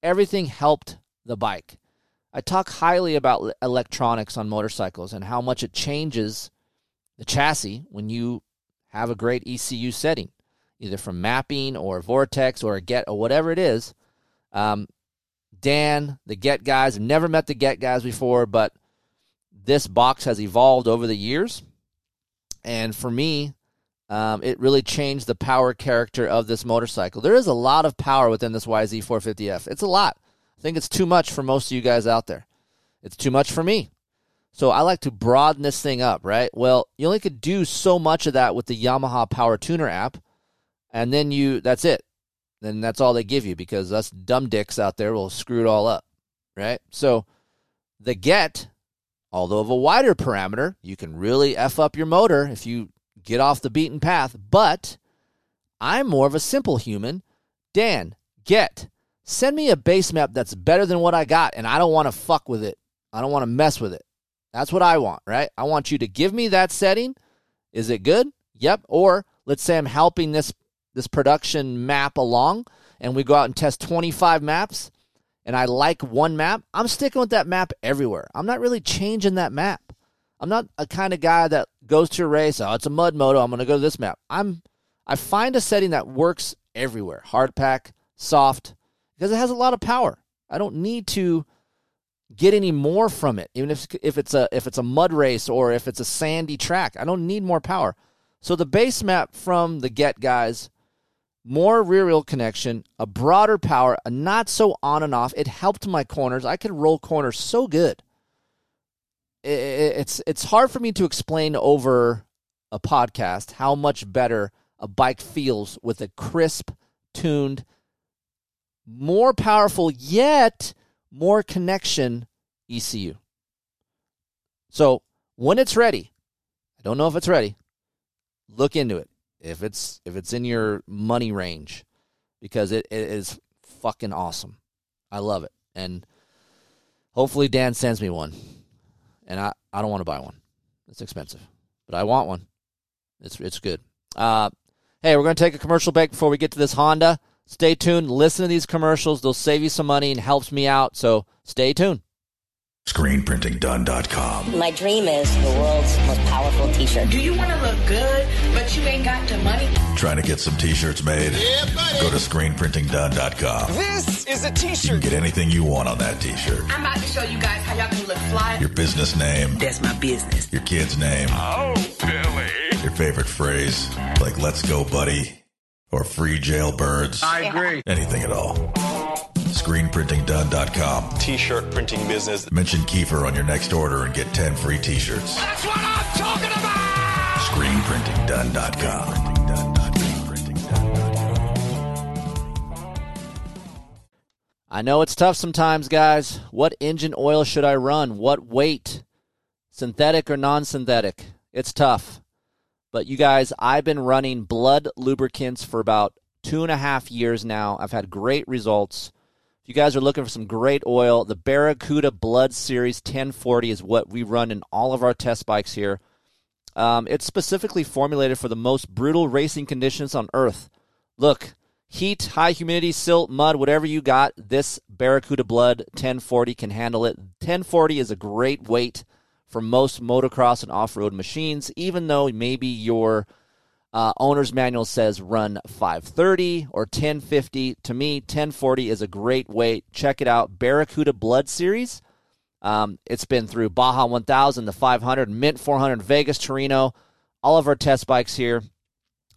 everything helped the bike. I talk highly about electronics on motorcycles and how much it changes the chassis when you have a great ECU setting, either from mapping or vortex or a GET or whatever it is. Um, Dan, the GET guys, I've never met the GET guys before, but this box has evolved over the years. And for me, um, it really changed the power character of this motorcycle. There is a lot of power within this YZ450F. It's a lot. I think it's too much for most of you guys out there. It's too much for me. So I like to broaden this thing up, right? Well, you only could do so much of that with the Yamaha Power Tuner app, and then you that's it. Then that's all they give you because us dumb dicks out there will screw it all up, right? So the GET, although of a wider parameter, you can really f up your motor if you get off the beaten path, but I'm more of a simple human. Dan, GET, send me a base map that's better than what I got, and I don't want to fuck with it. I don't want to mess with it. That's what I want, right? I want you to give me that setting. Is it good? Yep. Or let's say I'm helping this this production map along and we go out and test 25 maps and I like one map, I'm sticking with that map everywhere. I'm not really changing that map. I'm not a kind of guy that goes to a race, oh, it's a mud moto, I'm going to go to this map. I'm I find a setting that works everywhere. Hard pack, soft, because it has a lot of power. I don't need to get any more from it, even if if it's a if it's a mud race or if it's a sandy track. I don't need more power. So the base map from the GET guys, more rear wheel connection, a broader power, a not so on and off. It helped my corners. I could roll corners so good. It's it's hard for me to explain over a podcast how much better a bike feels with a crisp, tuned, more powerful yet more connection ECU. So when it's ready, I don't know if it's ready. Look into it if it's if it's in your money range because it, it is fucking awesome. I love it. And hopefully Dan sends me one. And I, I don't want to buy one. It's expensive. But I want one. It's it's good. Uh, hey, we're going to take a commercial break before we get to this Honda. Stay tuned. Listen to these commercials. They'll save you some money and helps me out. So stay tuned. ScreenPrintingDone.com. My dream is the world's most powerful t-shirt. Do you want to look good, but you ain't got the money? Trying to get some t-shirts made? Yeah, buddy. Go to ScreenPrintingDone.com. This is a t shirt. You can get anything you want on that t-shirt. I'm about to show you guys how y'all can look fly. Your business name, That's my business. your kid's name, Oh, Billy. your favorite phrase, like "Let's go, buddy," or "Free jailbirds." I agree. Anything at all. ScreenPrintingDone.com. t-shirt printing business. Mention Keefer on your next order and get 10 free t-shirts. That's what I'm talking about. ScreenPrintingDone.com. I know it's tough sometimes, guys. What engine oil should I run? What weight? Synthetic or non synthetic? It's tough. But you guys, I've been running Blud Lubricants for about two and a half years now. I've had great results. If you guys are looking for some great oil, the Barracuda Blud Series 1040 is what we run in all of our test bikes here. Um, it's specifically formulated for the most brutal racing conditions on Earth. Look, heat, high humidity, silt, mud, whatever you got, this Barracuda Blud 1040 can handle it. 1040 is a great weight for most motocross and off road machines, even though maybe your uh, owner's manual says run 530 or 1050. To me, 1040 is a great weight. Check it out. Barracuda Blud Series. Um, it's been through Baja 1000, the 500, Mint 400, Vegas to Reno, all of our test bikes here.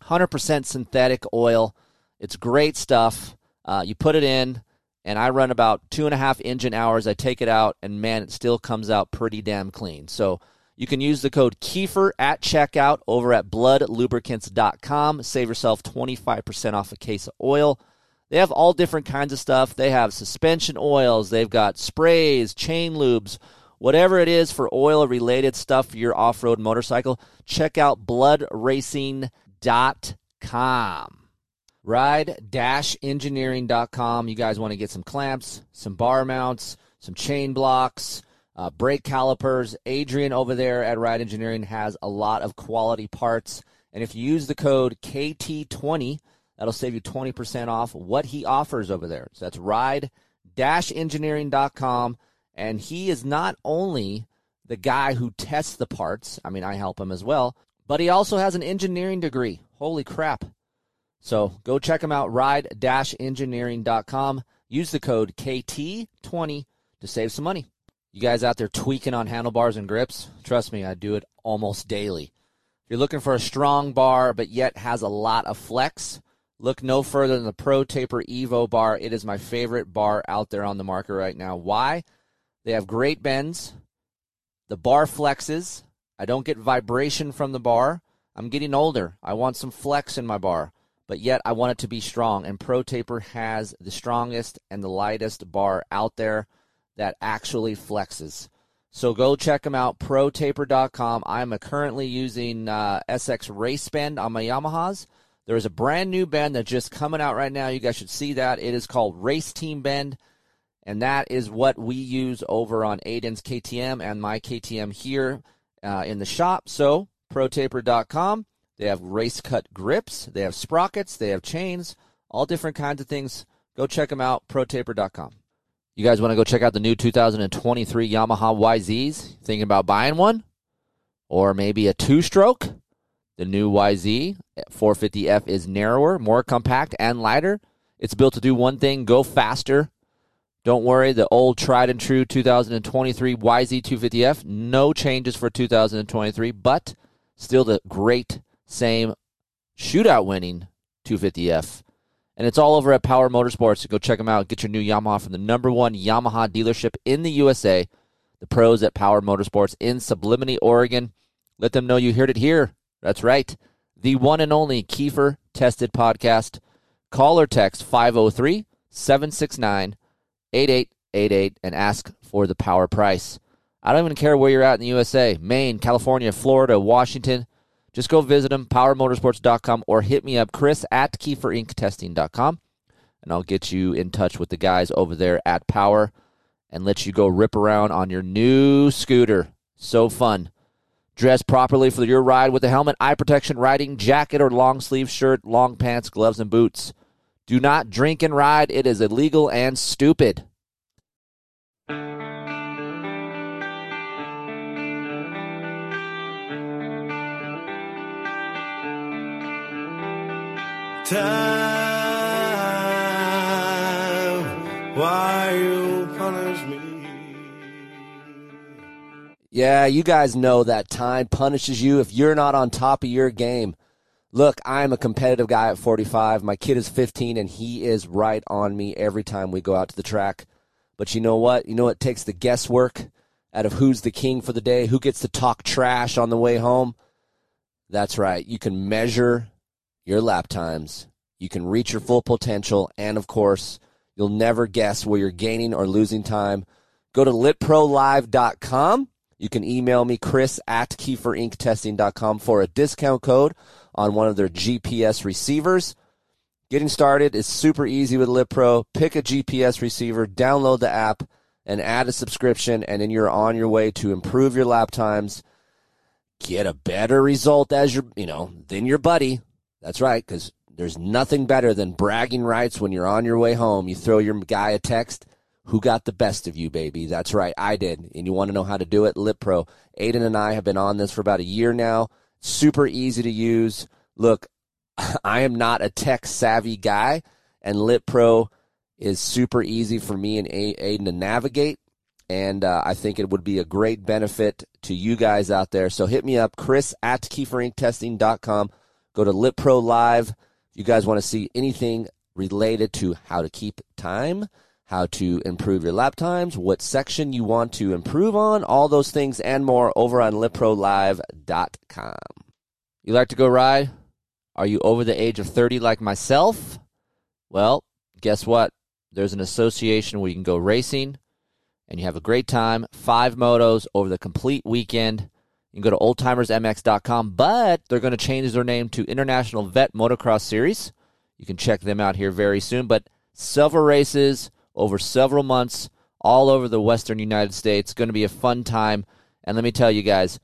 100% synthetic oil. It's great stuff. Uh, you put it in, and I run about two and a half engine hours. I take it out, and man, it still comes out pretty damn clean. So you can use the code Keefer at checkout over at bludlubricants.com. Save yourself 25% off a case of oil. They have all different kinds of stuff. They have suspension oils, they've got sprays, chain lubes, whatever it is for oil related stuff for your off road motorcycle. Check out bloodracing.com. Ride engineering.com. You guys want to get some clamps, some bar mounts, some chain blocks, uh, brake calipers. Adrian over there at Ride Engineering has a lot of quality parts. And if you use the code KT20, that'll save you 20% off what he offers over there. So that's ride engineering.com. And he is not only the guy who tests the parts, I mean, I help him as well, but he also has an engineering degree. Holy crap. So go check him out, ride engineering.com. Use the code KT20 to save some money. You guys out there tweaking on handlebars and grips? Trust me, I do it almost daily. If you're looking for a strong bar but yet has a lot of flex, look no further than the Pro Taper Evo bar. It is my favorite bar out there on the market right now. Why? They have great bends. The bar flexes. I don't get vibration from the bar. I'm getting older. I want some flex in my bar, but yet I want it to be strong. And Pro Taper has the strongest and the lightest bar out there that actually flexes. So go check them out, protaper.com. I'm currently using uh, SX Race Bend on my Yamahas. There is a brand new bend that's just coming out right now. You guys should see that. It is called Race Team Bend, and that is what we use over on Aiden's KTM and my KTM here uh, in the shop. So protaper.com. They have race cut grips, they have sprockets, they have chains, all different kinds of things. Go check them out, protaper.com. You guys want to go check out the new 2023 Yamaha YZs? Thinking about buying one? Or maybe a two stroke? The new YZ 450F is narrower, more compact, and lighter. It's built to do one thing go faster. Don't worry, the old tried and true 2023 YZ 250F, no changes for 2023, but still the great same shootout winning 250F. And it's all over at Power Motorsports. Go check them out. Get your new Yamaha from the number one Yamaha dealership in the USA, the pros at Power Motorsports in Sublimity, Oregon. Let them know you heard it here. That's right. The one and only Keefer Tested Podcast. Call or text 503 769 8888 and ask for the power price. I don't even care where you're at in the USA Maine, California, Florida, Washington. Just go visit them, powermotorsports.com, or hit me up, Chris at keeferinctesting.com, and I'll get you in touch with the guys over there at Power and let you go rip around on your new scooter. So fun. Dress properly for your ride with a helmet, eye protection, riding jacket, or long sleeve shirt, long pants, gloves, and boots. Do not drink and ride. It is illegal and stupid. Time, why you punish me? Yeah, you guys know that time punishes you if you're not on top of your game. Look, I'm a competitive guy at 45. My kid is 15, and he is right on me every time we go out to the track. But you know what? You know what takes the guesswork out of who's the king for the day, who gets to talk trash on the way home? That's right. You can measure your lap times, you can reach your full potential, and of course, you'll never guess where you're gaining or losing time. Go to litprolive.com. You can email me, Chris at keeferinctesting.com for a discount code on one of their GPS receivers. Getting started is super easy with LitPro. Pick a GPS receiver, download the app, and add a subscription, and then you're on your way to improve your lap times. Get a better result as your, you know, than your buddy. That's right, because there's nothing better than bragging rights when you're on your way home. You throw your guy a text. Who got the best of you, baby? That's right, I did. And you want to know how to do it? LitPro. Aiden and I have been on this for about a year now. Super easy to use. Look, I am not a tech savvy guy, and LitPro is super easy for me and Aiden to navigate. And uh, I think it would be a great benefit to you guys out there. So hit me up, Chris at keeferinctesting.com. Go to LitPro Live. If you guys want to see anything related to how to keep time, how to improve your lap times, what section you want to improve on, all those things and more over on LitProLive.com. You like to go ride? Are you over the age of 30 like myself? Well, guess what? There's an association where you can go racing and you have a great time. Five motos over the complete weekend. You can go to oldtimersmx.com, but they're going to change their name to International Vet Motocross Series. You can check them out here very soon. But several races over several months all over the western United States. Going to be a fun time. And let me tell you guys,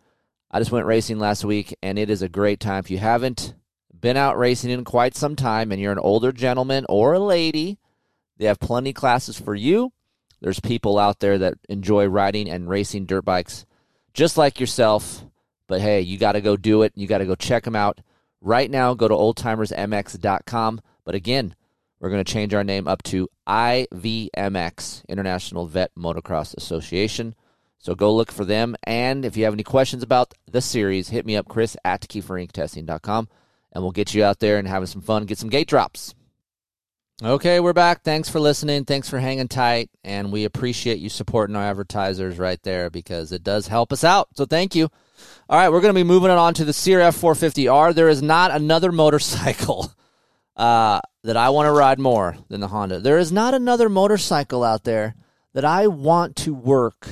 I just went racing last week, and it is a great time. If you haven't been out racing in quite some time and you're an older gentleman or a lady, they have plenty classes for you. There's people out there that enjoy riding and racing dirt bikes just like yourself. But hey, you got to go do it. You got to go check them out. Right now, go to oldtimersmx.com. But again, we're going to change our name up to IVMX, International Vet Motocross Association. So go look for them. And if you have any questions about the series, hit me up, Chris at keeferinctesting.com, and we'll get you out there and having some fun, get some gate drops. Okay, we're back. Thanks for listening. Thanks for hanging tight. And we appreciate you supporting our advertisers right there because it does help us out. So thank you. All right, we're going to be moving it on to the CRF 450R. There is not another motorcycle uh, that I want to ride more than the Honda. There is not another motorcycle out there that I want to work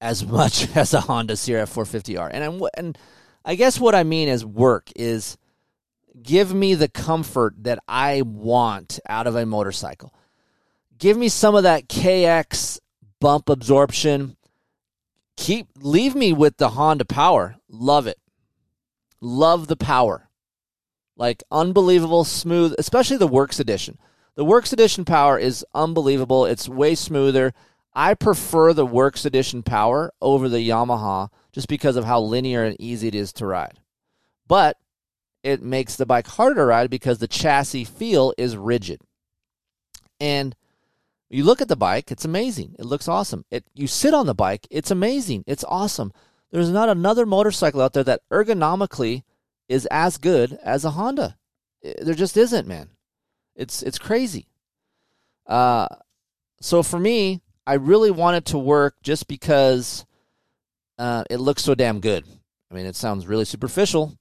as much as a Honda CRF 450R. And I'm, and I guess what I mean as work is give me the comfort that I want out of a motorcycle. Give me some of that KX bump absorption. Keep leave me with the Honda power. Love it. Love the power. Like unbelievable smooth, especially the works edition. The Works Edition power is unbelievable. It's way smoother. I prefer the Works Edition power over the Yamaha just because of how linear and easy it is to ride. But it makes the bike harder to ride because the chassis feel is rigid. And you look at the bike, it's amazing. It looks awesome. It you sit on the bike, it's amazing. It's awesome. There's not another motorcycle out there that ergonomically is as good as a Honda. There just isn't, man. It's it's crazy. Uh so for me, I really want it to work just because uh, it looks so damn good. I mean, it sounds really superficial.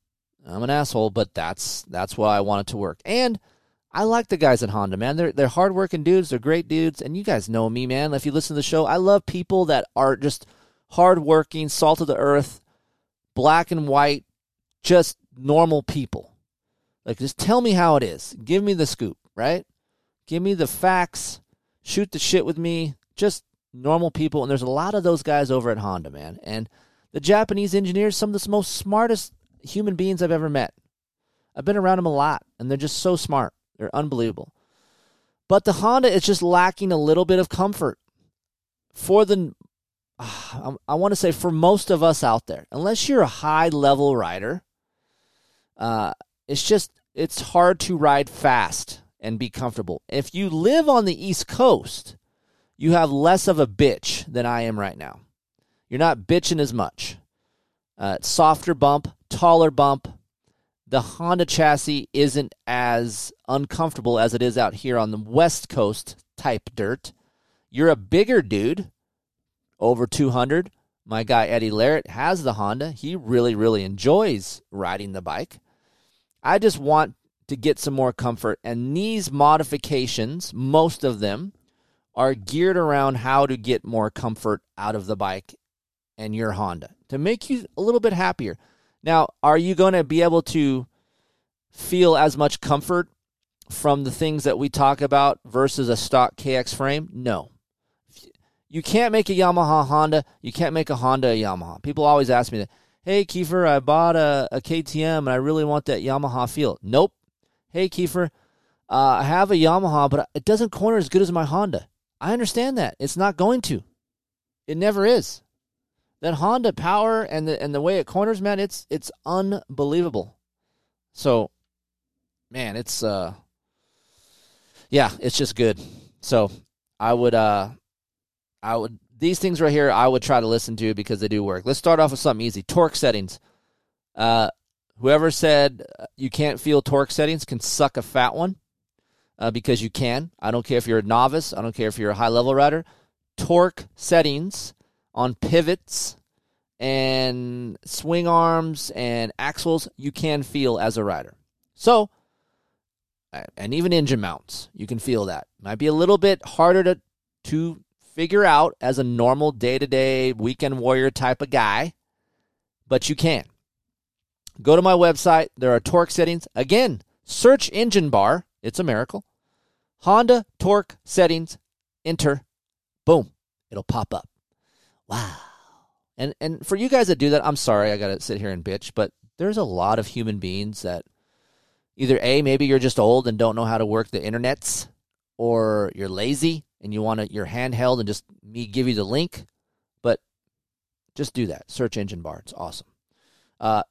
I'm an asshole, but that's that's why I want it to work. And I like the guys at Honda, man. They're they're hardworking dudes. They're great dudes, and you guys know me, man. If you listen to the show, I love people that are just hardworking, salt of the earth, black and white, just normal people. Like, just tell me how it is. Give me the scoop, right? Give me the facts. Shoot the shit with me. Just normal people. And there's a lot of those guys over at Honda, man. And the Japanese engineers, some of the most smartest human beings I've ever met. I've been around them a lot, and they're just so smart. They're unbelievable. But the Honda is just lacking a little bit of comfort for the. I want to say for most of us out there, unless you're a high level rider, uh, it's just it's hard to ride fast and be comfortable. If you live on the East Coast, you have less of a bitch than I am right now. You're not bitching as much. Uh, softer bump, taller bump. The Honda chassis isn't as uncomfortable as it is out here on the West Coast type dirt. You're a bigger dude, over 200. My guy Eddie Larrett has the Honda. He really, really enjoys riding the bike. I just want to get some more comfort, and these modifications, most of them, are geared around how to get more comfort out of the bike and your Honda to make you a little bit happier. Now, are you going to be able to feel as much comfort from the things that we talk about versus a stock KX frame? No. You can't make a Yamaha Honda. You can't make a Honda a Yamaha. People always ask me that. Hey, Keefer, I bought a, a KTM and I really want that Yamaha feel. Nope. Hey, Keefer, uh, I have a Yamaha, but it doesn't corner as good as my Honda. I understand that. It's not going to. It never is. That Honda power and the and the way it corners, man, it's it's unbelievable. So, man, it's uh yeah, it's just good. So, I would uh I would these things right here I would try to listen to because they do work. Let's start off with something easy. Torque settings. Uh whoever said you can't feel torque settings can suck a fat one uh, because you can. I don't care if you're a novice, I don't care if you're a high level rider. Torque settings on pivots and swing arms and axles, you can feel as a rider. So, and even engine mounts, you can feel that. Might be a little bit harder to, to figure out as a normal day to day weekend warrior type of guy, but you can. Go to my website. There are torque settings. Again, search engine bar it's a miracle. Honda torque settings, enter, boom, it'll pop up. Wow. And and for you guys that do that, I'm sorry I got to sit here and bitch, but there's a lot of human beings that either A, maybe you're just old and don't know how to work the internets, or you're lazy and you want your handheld and just me give you the link. But just do that. Search engine bar. It's awesome. Uh,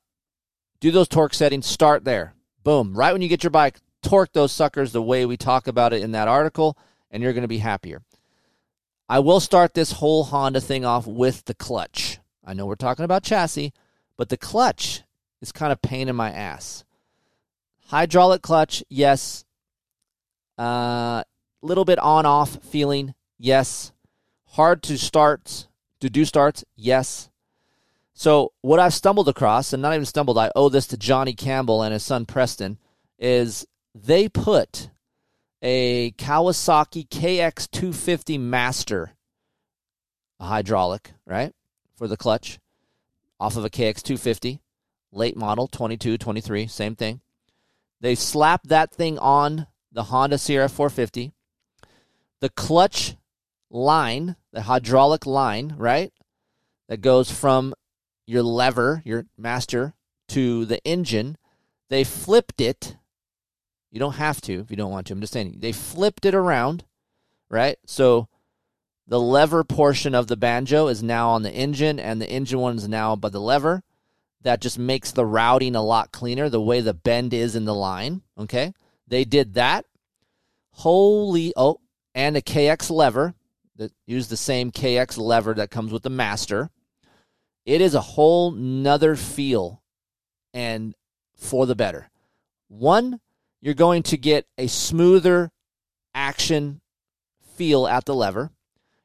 do those torque settings. Start there. Boom. Right when you get your bike, torque those suckers the way we talk about it in that article, and you're going to be happier. I will start this whole Honda thing off with the clutch. I know we're talking about chassis, but the clutch is kind of pain in my ass. Hydraulic clutch, yes. A uh, little bit on off feeling, yes. Hard to start, to do starts, yes. So, what I've stumbled across, and not even stumbled, I owe this to Johnny Campbell and his son Preston, is they put a Kawasaki KX250 Master, a hydraulic, right, for the clutch, off of a KX250, late model, 22, 23, same thing. They slapped that thing on the Honda CRF 450. The clutch line, the hydraulic line, right, that goes from your lever, your master, to the engine, they flipped it You don't have to if you don't want to. I'm just saying they flipped it around, right? So the lever portion of the banjo is now on the engine, and the engine one is now by the lever. That just makes the routing a lot cleaner, the way the bend is in the line. Okay. They did that. Holy, oh, and a KX lever that use the same KX lever that comes with the master. It is a whole nother feel and for the better. One, you're going to get a smoother action feel at the lever.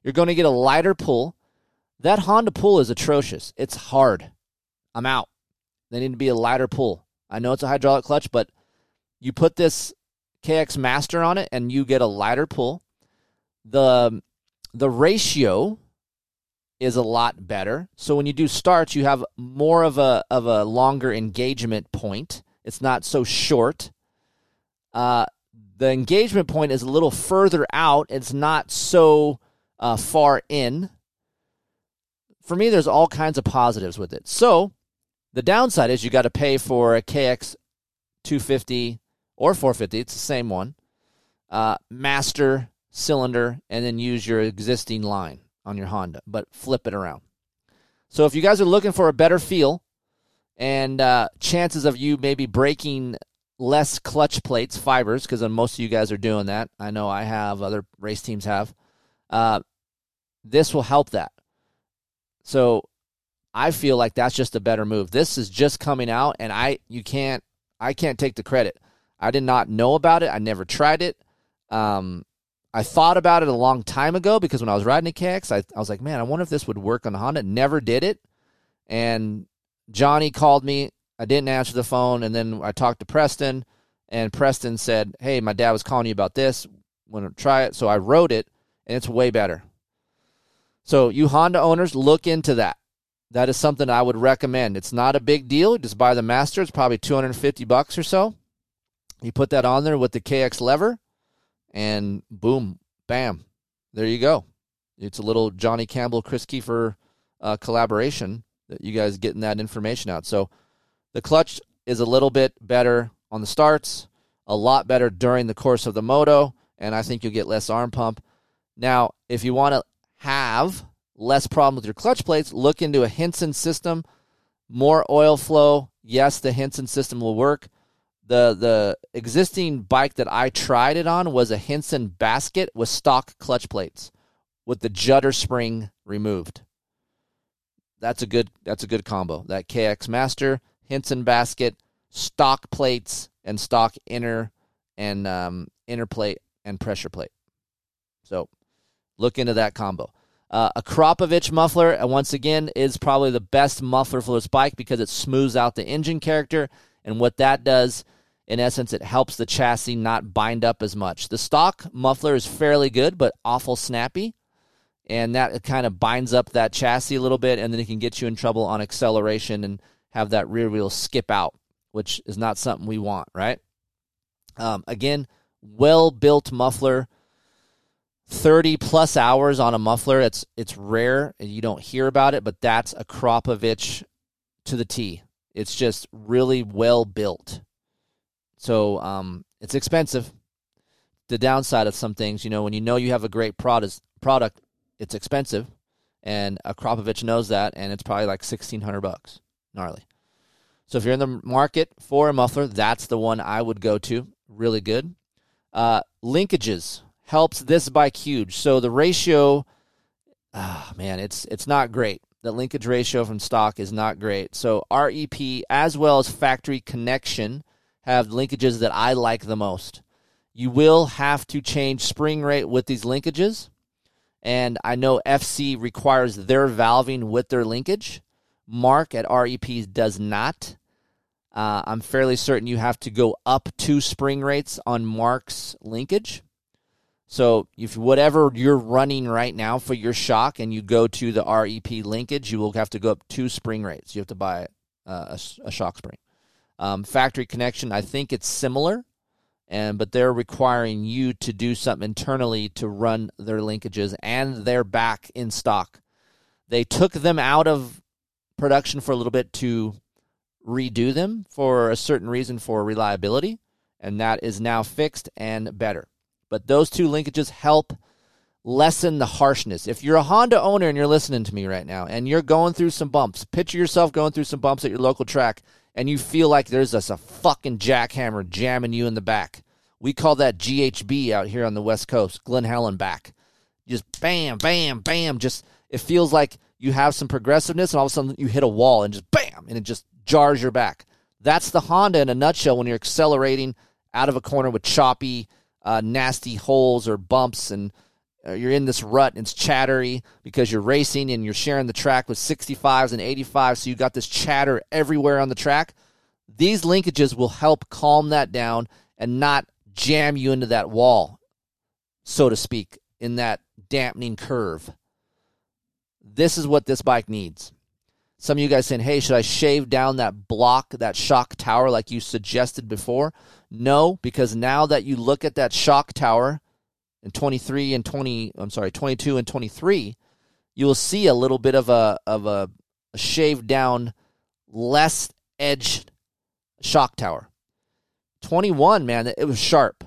You're going to get a lighter pull. That Honda pull is atrocious. It's hard. I'm out. They need to be a lighter pull. I know it's a hydraulic clutch, but you put this KX Master on it and you get a lighter pull. The the ratio is a lot better. So when you do starts, you have more of a of a longer engagement point. It's not so short. Uh, the engagement point is a little further out. It's not so uh, far in. For me, there's all kinds of positives with it. So the downside is you got to pay for a KX 250 or 450. It's the same one. Uh, master cylinder, and then use your existing line on your Honda, but flip it around. So if you guys are looking for a better feel and uh, chances of you maybe breaking less clutch plates, fibers, because most of you guys are doing that. I know I have, other race teams have. Uh, this will help that. So I feel like that's just a better move. This is just coming out, and I you can't I can't take the credit. I did not know about it. I never tried it. Um, I thought about it a long time ago because when I was riding a KX, I, I was like, man, I wonder if this would work on Honda. Never did it. And Johnny called me. I didn't answer the phone. And then I talked to Preston, and Preston said, hey, my dad was calling you about this. Want to try it? So I wrote it, and it's way better. So, you Honda owners, look into that. That is something I would recommend. It's not a big deal. Just buy the Master. It's probably 250 bucks or so. You put that on there with the KX lever and boom, bam, there you go. It's a little Johnny Campbell, Kris Keefer uh, collaboration that you guys getting that information out. So the clutch is a little bit better on the starts, a lot better during the course of the moto, and I think you'll get less arm pump. Now, if you want to have less problem with your clutch plates, look into a Hinson system, more oil flow. Yes, the Hinson system will work the the existing bike that I tried it on was a Hinson basket with stock clutch plates with the judder spring removed. That's a good that's a good combo. That KX Master, Hinson basket, stock plates, and stock inner and um, inner plate and pressure plate. So look into that combo. Uh, a Akrapovic muffler, and once again, is probably the best muffler for this bike because it smooths out the engine character. And what that does in essence, it helps the chassis not bind up as much. The stock muffler is fairly good, but awful snappy. And that kind of binds up that chassis a little bit, and then it can get you in trouble on acceleration and have that rear wheel skip out, which is not something we want, right? Um, again, well built muffler. 30 plus hours on a muffler. It's it's rare. and You don't hear about it, but that's Akrapovic to the T. It's just really well built. So um, it's expensive. The downside of some things, you know, when you know you have a great product, product, it's expensive, and Akrapovic knows that, and it's probably like sixteen hundred bucks, gnarly. So if you're in the market for a muffler, that's the one I would go to. Really good. Uh, linkages helps this bike huge. So the ratio, ah, man, it's it's not great. The linkage ratio from stock is not great. So REP as well as factory connection have linkages that I like the most. You will have to change spring rate with these linkages. And I know FC requires their valving with their linkage. Mark at REP does not. Uh, I'm fairly certain you have to go up two spring rates on Mark's linkage. So if whatever you're running right now for your shock and you go to the REP linkage, you will have to go up two spring rates. You have to buy uh, a, a shock spring. Um, factory connection, I think it's similar, and but they're requiring you to do something internally to run their linkages, and they're back in stock. They took them out of production for a little bit to redo them for a certain reason for reliability, and that is now fixed and better. But those two linkages help lessen the harshness. If you're a Honda owner and you're listening to me right now and you're going through some bumps, picture yourself going through some bumps at your local track and you feel like there's just a fucking jackhammer jamming you in the back. We call that GHB out here on the West Coast, Glen Helen back. Just bam, bam, bam. Just it feels like you have some progressiveness and all of a sudden you hit a wall and just bam, and it just jars your back. That's the Honda in a nutshell when you're accelerating out of a corner with choppy, uh, nasty holes or bumps and uh, you're in this rut and it's chattery because you're racing and you're sharing the track with 65s and 85s so you got this chatter everywhere on the track these linkages will help calm that down and not jam you into that wall so to speak in that dampening curve this is what this bike needs. Some of you guys saying hey should i shave down that block that shock tower like you suggested before? No because now that you look at that shock tower in 23 and 20 I'm sorry 22 and 23 you will see a little bit of a of a, a shaved down less edged shock tower. 21 man it was sharp.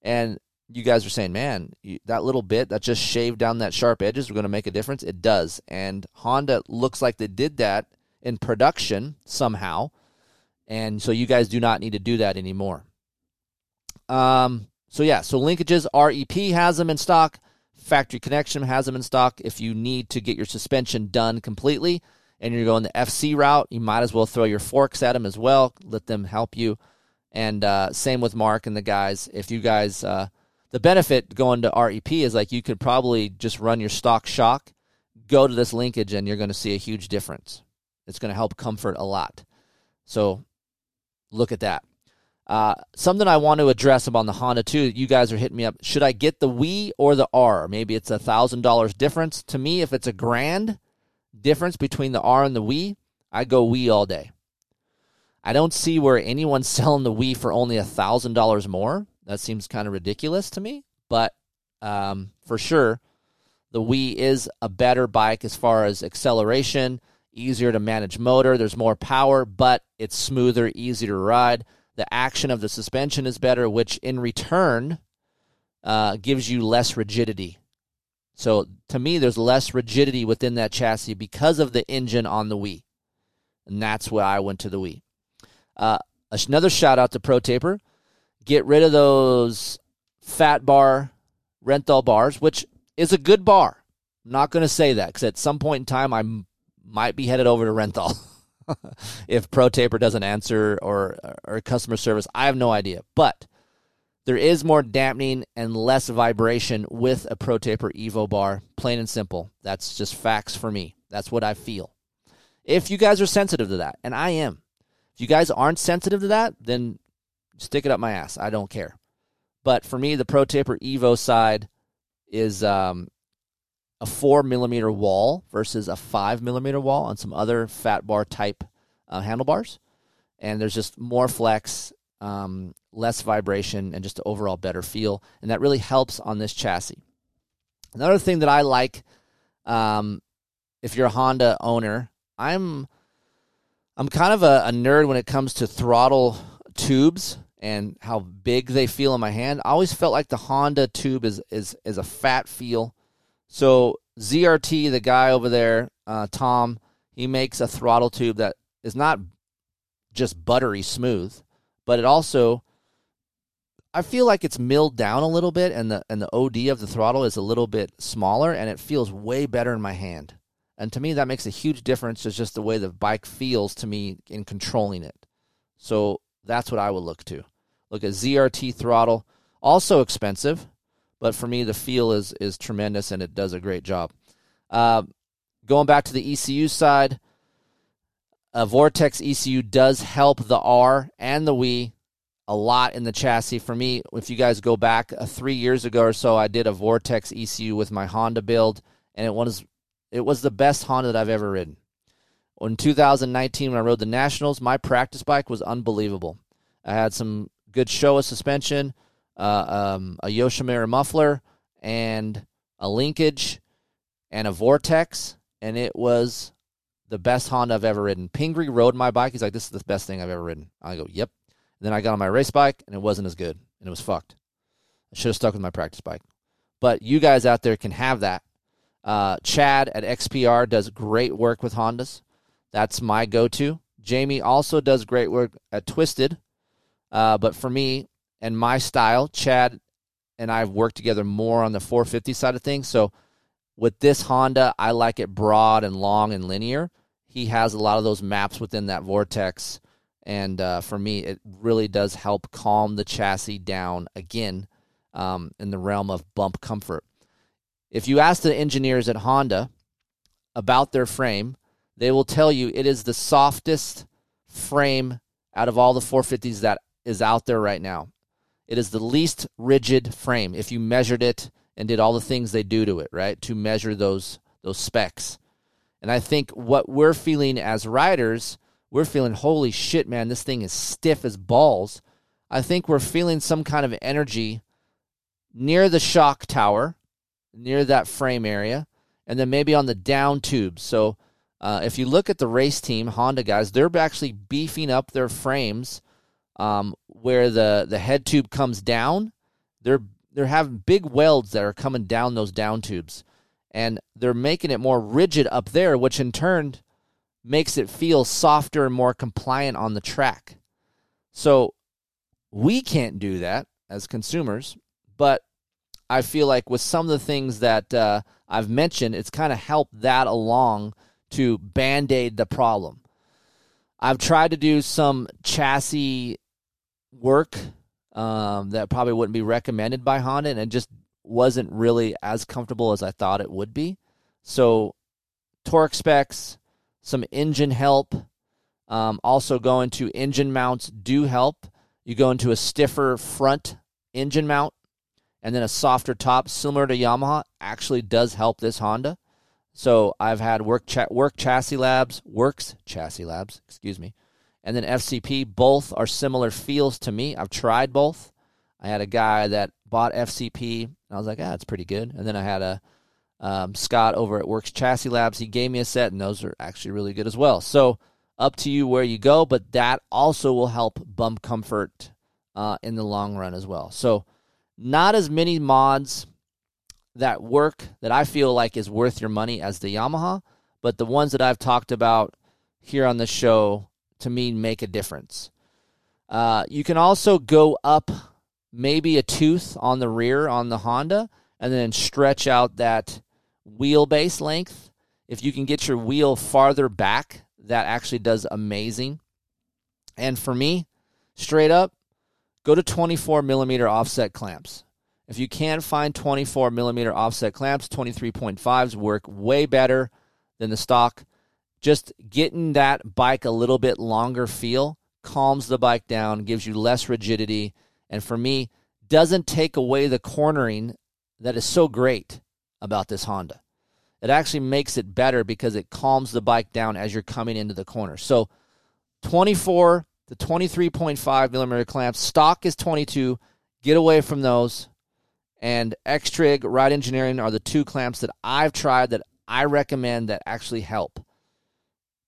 And you guys were saying man you, that little bit that just shaved down that sharp edges are going to make a difference it does and Honda looks like they did that in production somehow and so you guys do not need to do that anymore um so yeah, so linkages REP has them in stock. Factory Connection has them in stock. If you need to get your suspension done completely and you're going the FC route, you might as well throw your forks at them as well. Let them help you. And uh, same with Mark and the guys. If you guys, uh, the benefit going to REP is like you could probably just run your stock shock, go to this linkage, and you're going to see a huge difference. It's going to help comfort a lot. So look at that. Uh, something I want to address about the Honda too. You guys are hitting me up. Should I get the WE or the R? Maybe it's a thousand dollars difference. To me, if it's a grand difference between the R and the WE, I go WE all day. I don't see where anyone's selling the WE for only a thousand dollars more. That seems kind of ridiculous to me. But um, for sure, the WE is a better bike as far as acceleration, easier to manage motor. There's more power, but it's smoother, easier to ride the action of the suspension is better, which in return uh, gives you less rigidity. So to me, there's less rigidity within that chassis because of the engine on the WE. And that's why I went to the WE. Uh, another shout out to Pro Taper. Get rid of those fat bar Renthal bars, which is a good bar. I'm not going to say that because at some point in time, I might be headed over to Renthal. if Pro Taper doesn't answer or or customer service, I have no idea. But there is more dampening and less vibration with a Pro Taper Evo bar, plain and simple. That's just facts for me. That's what I feel. If you guys are sensitive to that, and I am, if you guys aren't sensitive to that, then stick it up my ass. I don't care. But for me, the Pro Taper Evo side is um, a four millimeter wall versus a five millimeter wall on some other fat bar type uh, handlebars. And there's just more flex, um, less vibration, and just overall better feel. And that really helps on this chassis. Another thing that I like, um, if you're a Honda owner, I'm I'm kind of a, a nerd when it comes to throttle tubes and how big they feel in my hand. I always felt like the Honda tube is is is a fat feel so ZRT, the guy over there, uh, Tom, he makes a throttle tube that is not just buttery smooth, but it also I feel like it's milled down a little bit and the and the OD of the throttle is a little bit smaller and it feels way better in my hand. And to me that makes a huge difference It's just the way the bike feels to me in controlling it. So that's what I would look to. Look at ZRT throttle, also expensive, but for me, the feel is is tremendous and it does a great job. Uh, going back to the ECU side, a Vortex ECU does help the R and the WE a lot in the chassis. For me, if you guys go back uh, three years ago or so, I did a Vortex ECU with my Honda build, and it was it was the best Honda that I've ever ridden. In 2019, when I rode the Nationals, my practice bike was unbelievable. I had some good Showa suspension uh, um, a Yoshimura muffler and a linkage and a vortex, and it was the best Honda I've ever ridden. Pingree rode my bike. He's like, "This is the best thing I've ever ridden." I go, "Yep." And then I got on my race bike and it wasn't as good and it was fucked. I should have stuck with my practice bike. But you guys out there can have that. Uh, Chad at XPR does great work with Hondas. That's my go to. Jamie also does great work at Twisted. Uh, but for me and my style, Chad and I have worked together more on the 450 side of things. So with this Honda, I like it broad and long and linear. He has a lot of those maps within that vortex. And uh, for me, it really does help calm the chassis down again um, in the realm of bump comfort. If you ask the engineers at Honda about their frame, they will tell you it is the softest frame out of all the 450s that is out there right now. It is the least rigid frame if you measured it and did all the things they do to it, right? To measure those those specs. And I think what we're feeling as riders, we're feeling holy shit, man, this thing is stiff as balls. I think we're feeling some kind of energy near the shock tower, near that frame area, and then maybe on the down tube. So uh, if you look at the race team, Honda guys, they're actually beefing up their frames um, where the, the head tube comes down. They're they're having big welds that are coming down those down tubes, and they're making it more rigid up there, which in turn makes it feel softer and more compliant on the track. So we can't do that as consumers, but I feel like with some of the things that uh, I've mentioned, it's kind of helped that along to band aid the problem. I've tried to do some chassis work um, that probably wouldn't be recommended by Honda, and it just wasn't really as comfortable as I thought it would be. So, torque specs, some engine help, um, also going to engine mounts do help. You go into a stiffer front engine mount and then a softer top, similar to Yamaha, actually does help this Honda. So I've had work cha- work chassis labs, works chassis labs, excuse me, and then FCP. Both are similar feels to me. I've tried both. I had a guy that bought FCP, and I was like, ah, it's pretty good. And then I had a um, Scott over at Works Chassis Labs. He gave me a set, and those are actually really good as well. So up to you where you go, but that also will help bump comfort uh, in the long run as well. So not as many mods that work that I feel like is worth your money as the Yamaha, but the ones that I've talked about here on the show to me make a difference. Uh, you can also go up maybe a tooth on the rear on the Honda and then stretch out that wheelbase length. If you can get your wheel farther back, that actually does amazing. And for me, straight up, go to 24 millimeter offset clamps. If you can't find 24 millimeter offset clamps, 23.5s work way better than the stock. Just getting that bike a little bit longer feel calms the bike down, gives you less rigidity, and for me, doesn't take away the cornering that is so great about this Honda. It actually makes it better because it calms the bike down as you're coming into the corner. So 24 to 23.5 millimeter clamps, stock is 22. Get away from those and X-Trig Ride Engineering are the two clamps that I've tried that I recommend that actually help.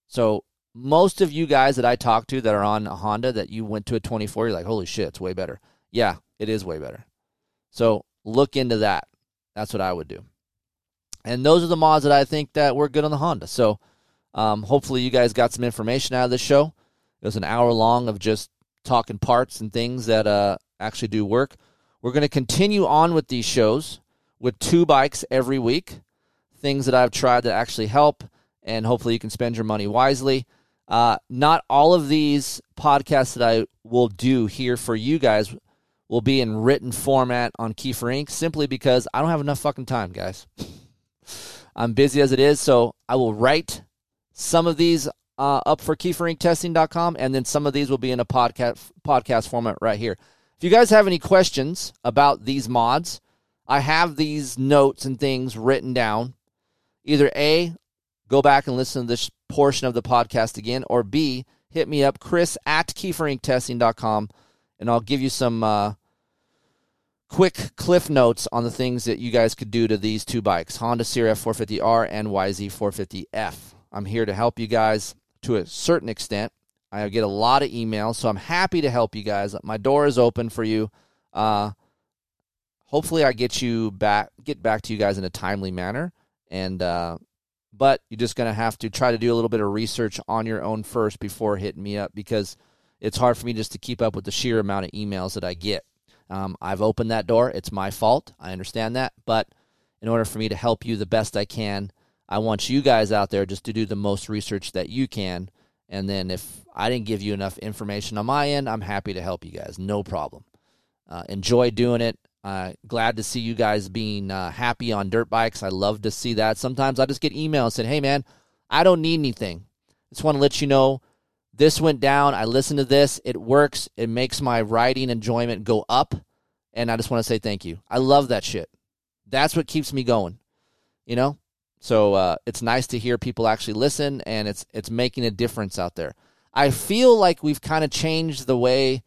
So most of you guys that I talk to that are on a Honda that you went to a 24, you're like, holy shit, it's way better. Yeah, it is way better. So look into that. That's what I would do. And those are the mods that I think that were good on the Honda. So um, hopefully you guys got some information out of this show. It was an hour long of just talking parts and things that uh, actually do work. We're going to continue on with these shows with two bikes every week, things that I've tried that actually help, and hopefully you can spend your money wisely. Uh, not all of these podcasts that I will do here for you guys will be in written format on Keefer Inc. simply because I don't have enough fucking time, guys. I'm busy as it is, so I will write some of these uh, up for KeeferIncTesting.com, and then some of these will be in a podcast podcast format right here. If you guys have any questions about these mods, I have these notes and things written down. Either A, go back and listen to this portion of the podcast again, or B, hit me up, Kris at KeeferIncTesting.com, and I'll give you some uh, quick cliff notes on the things that you guys could do to these two bikes Honda CRF 450R and YZ 450F. I'm here to help you guys to a certain extent. I get a lot of emails, so I'm happy to help you guys. My door is open for you. Uh, hopefully, I get you back, get back to you guys in a timely manner. And uh, but you're just gonna have to try to do a little bit of research on your own first before hitting me up because it's hard for me just to keep up with the sheer amount of emails that I get. Um, I've opened that door. It's my fault. I understand that, but in order for me to help you the best I can, I want you guys out there just to do the most research that you can. And then if I didn't give you enough information on my end, I'm happy to help you guys. No problem. Uh, enjoy doing it. Uh, glad to see you guys being uh, happy on dirt bikes. I love to see that. Sometimes I just get emails saying, hey, man, I don't need anything. Just want to let you know this went down. I listened to this. It works. It makes my riding enjoyment go up. And I just want to say thank you. I love that shit. That's what keeps me going. You know? So uh, it's nice to hear people actually listen and it's it's making a difference out there. I feel like we've kind of changed the way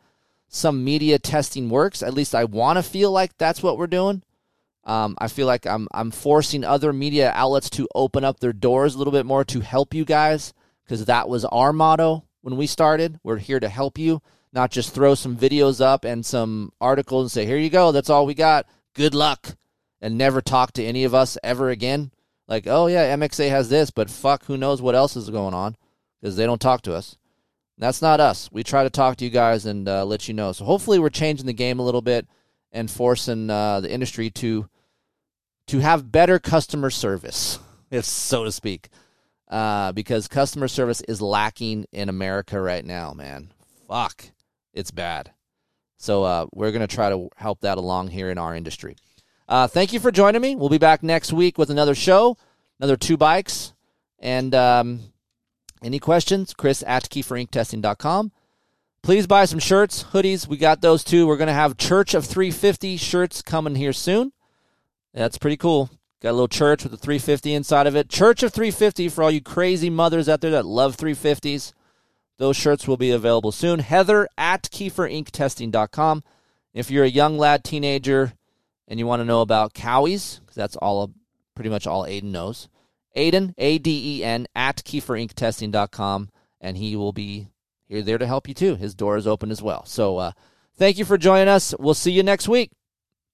some media testing works. At least I want to feel like that's what we're doing. Um, I feel like I'm I'm forcing other media outlets to open up their doors a little bit more to help you guys because that was our motto when we started. We're here to help you, not just throw some videos up and some articles and say, "Here you go, that's all we got. Good luck," and never talk to any of us ever again. Like, oh yeah, MXA has this, but fuck, who knows what else is going on because they don't talk to us. That's not us. We try to talk to you guys and uh, let you know. So hopefully, we're changing the game a little bit and forcing uh, the industry to to have better customer service, if so to speak, uh, because customer service is lacking in America right now. Man, fuck, it's bad. So uh, we're gonna try to help that along here in our industry. Uh, thank you for joining me. We'll be back next week with another show, another two bikes. And um, any questions, Kris at KeeferIncTesting.com. Please buy some shirts, hoodies. We got those too. We're going to have Church of 350 shirts coming here soon. That's pretty cool. Got a little church with a 350 inside of it. Church of 350 for all you crazy mothers out there that love 350s. Those shirts will be available soon. Heather at KeeferIncTesting.com. If you're a young lad, teenager, and you want to know about Cowies, because that's all pretty much all Aiden knows, Aiden, A D E N, at KeeferIncTesting.com, and he will be here there to help you too. His door is open as well. So uh, thank you for joining us. We'll see you next week.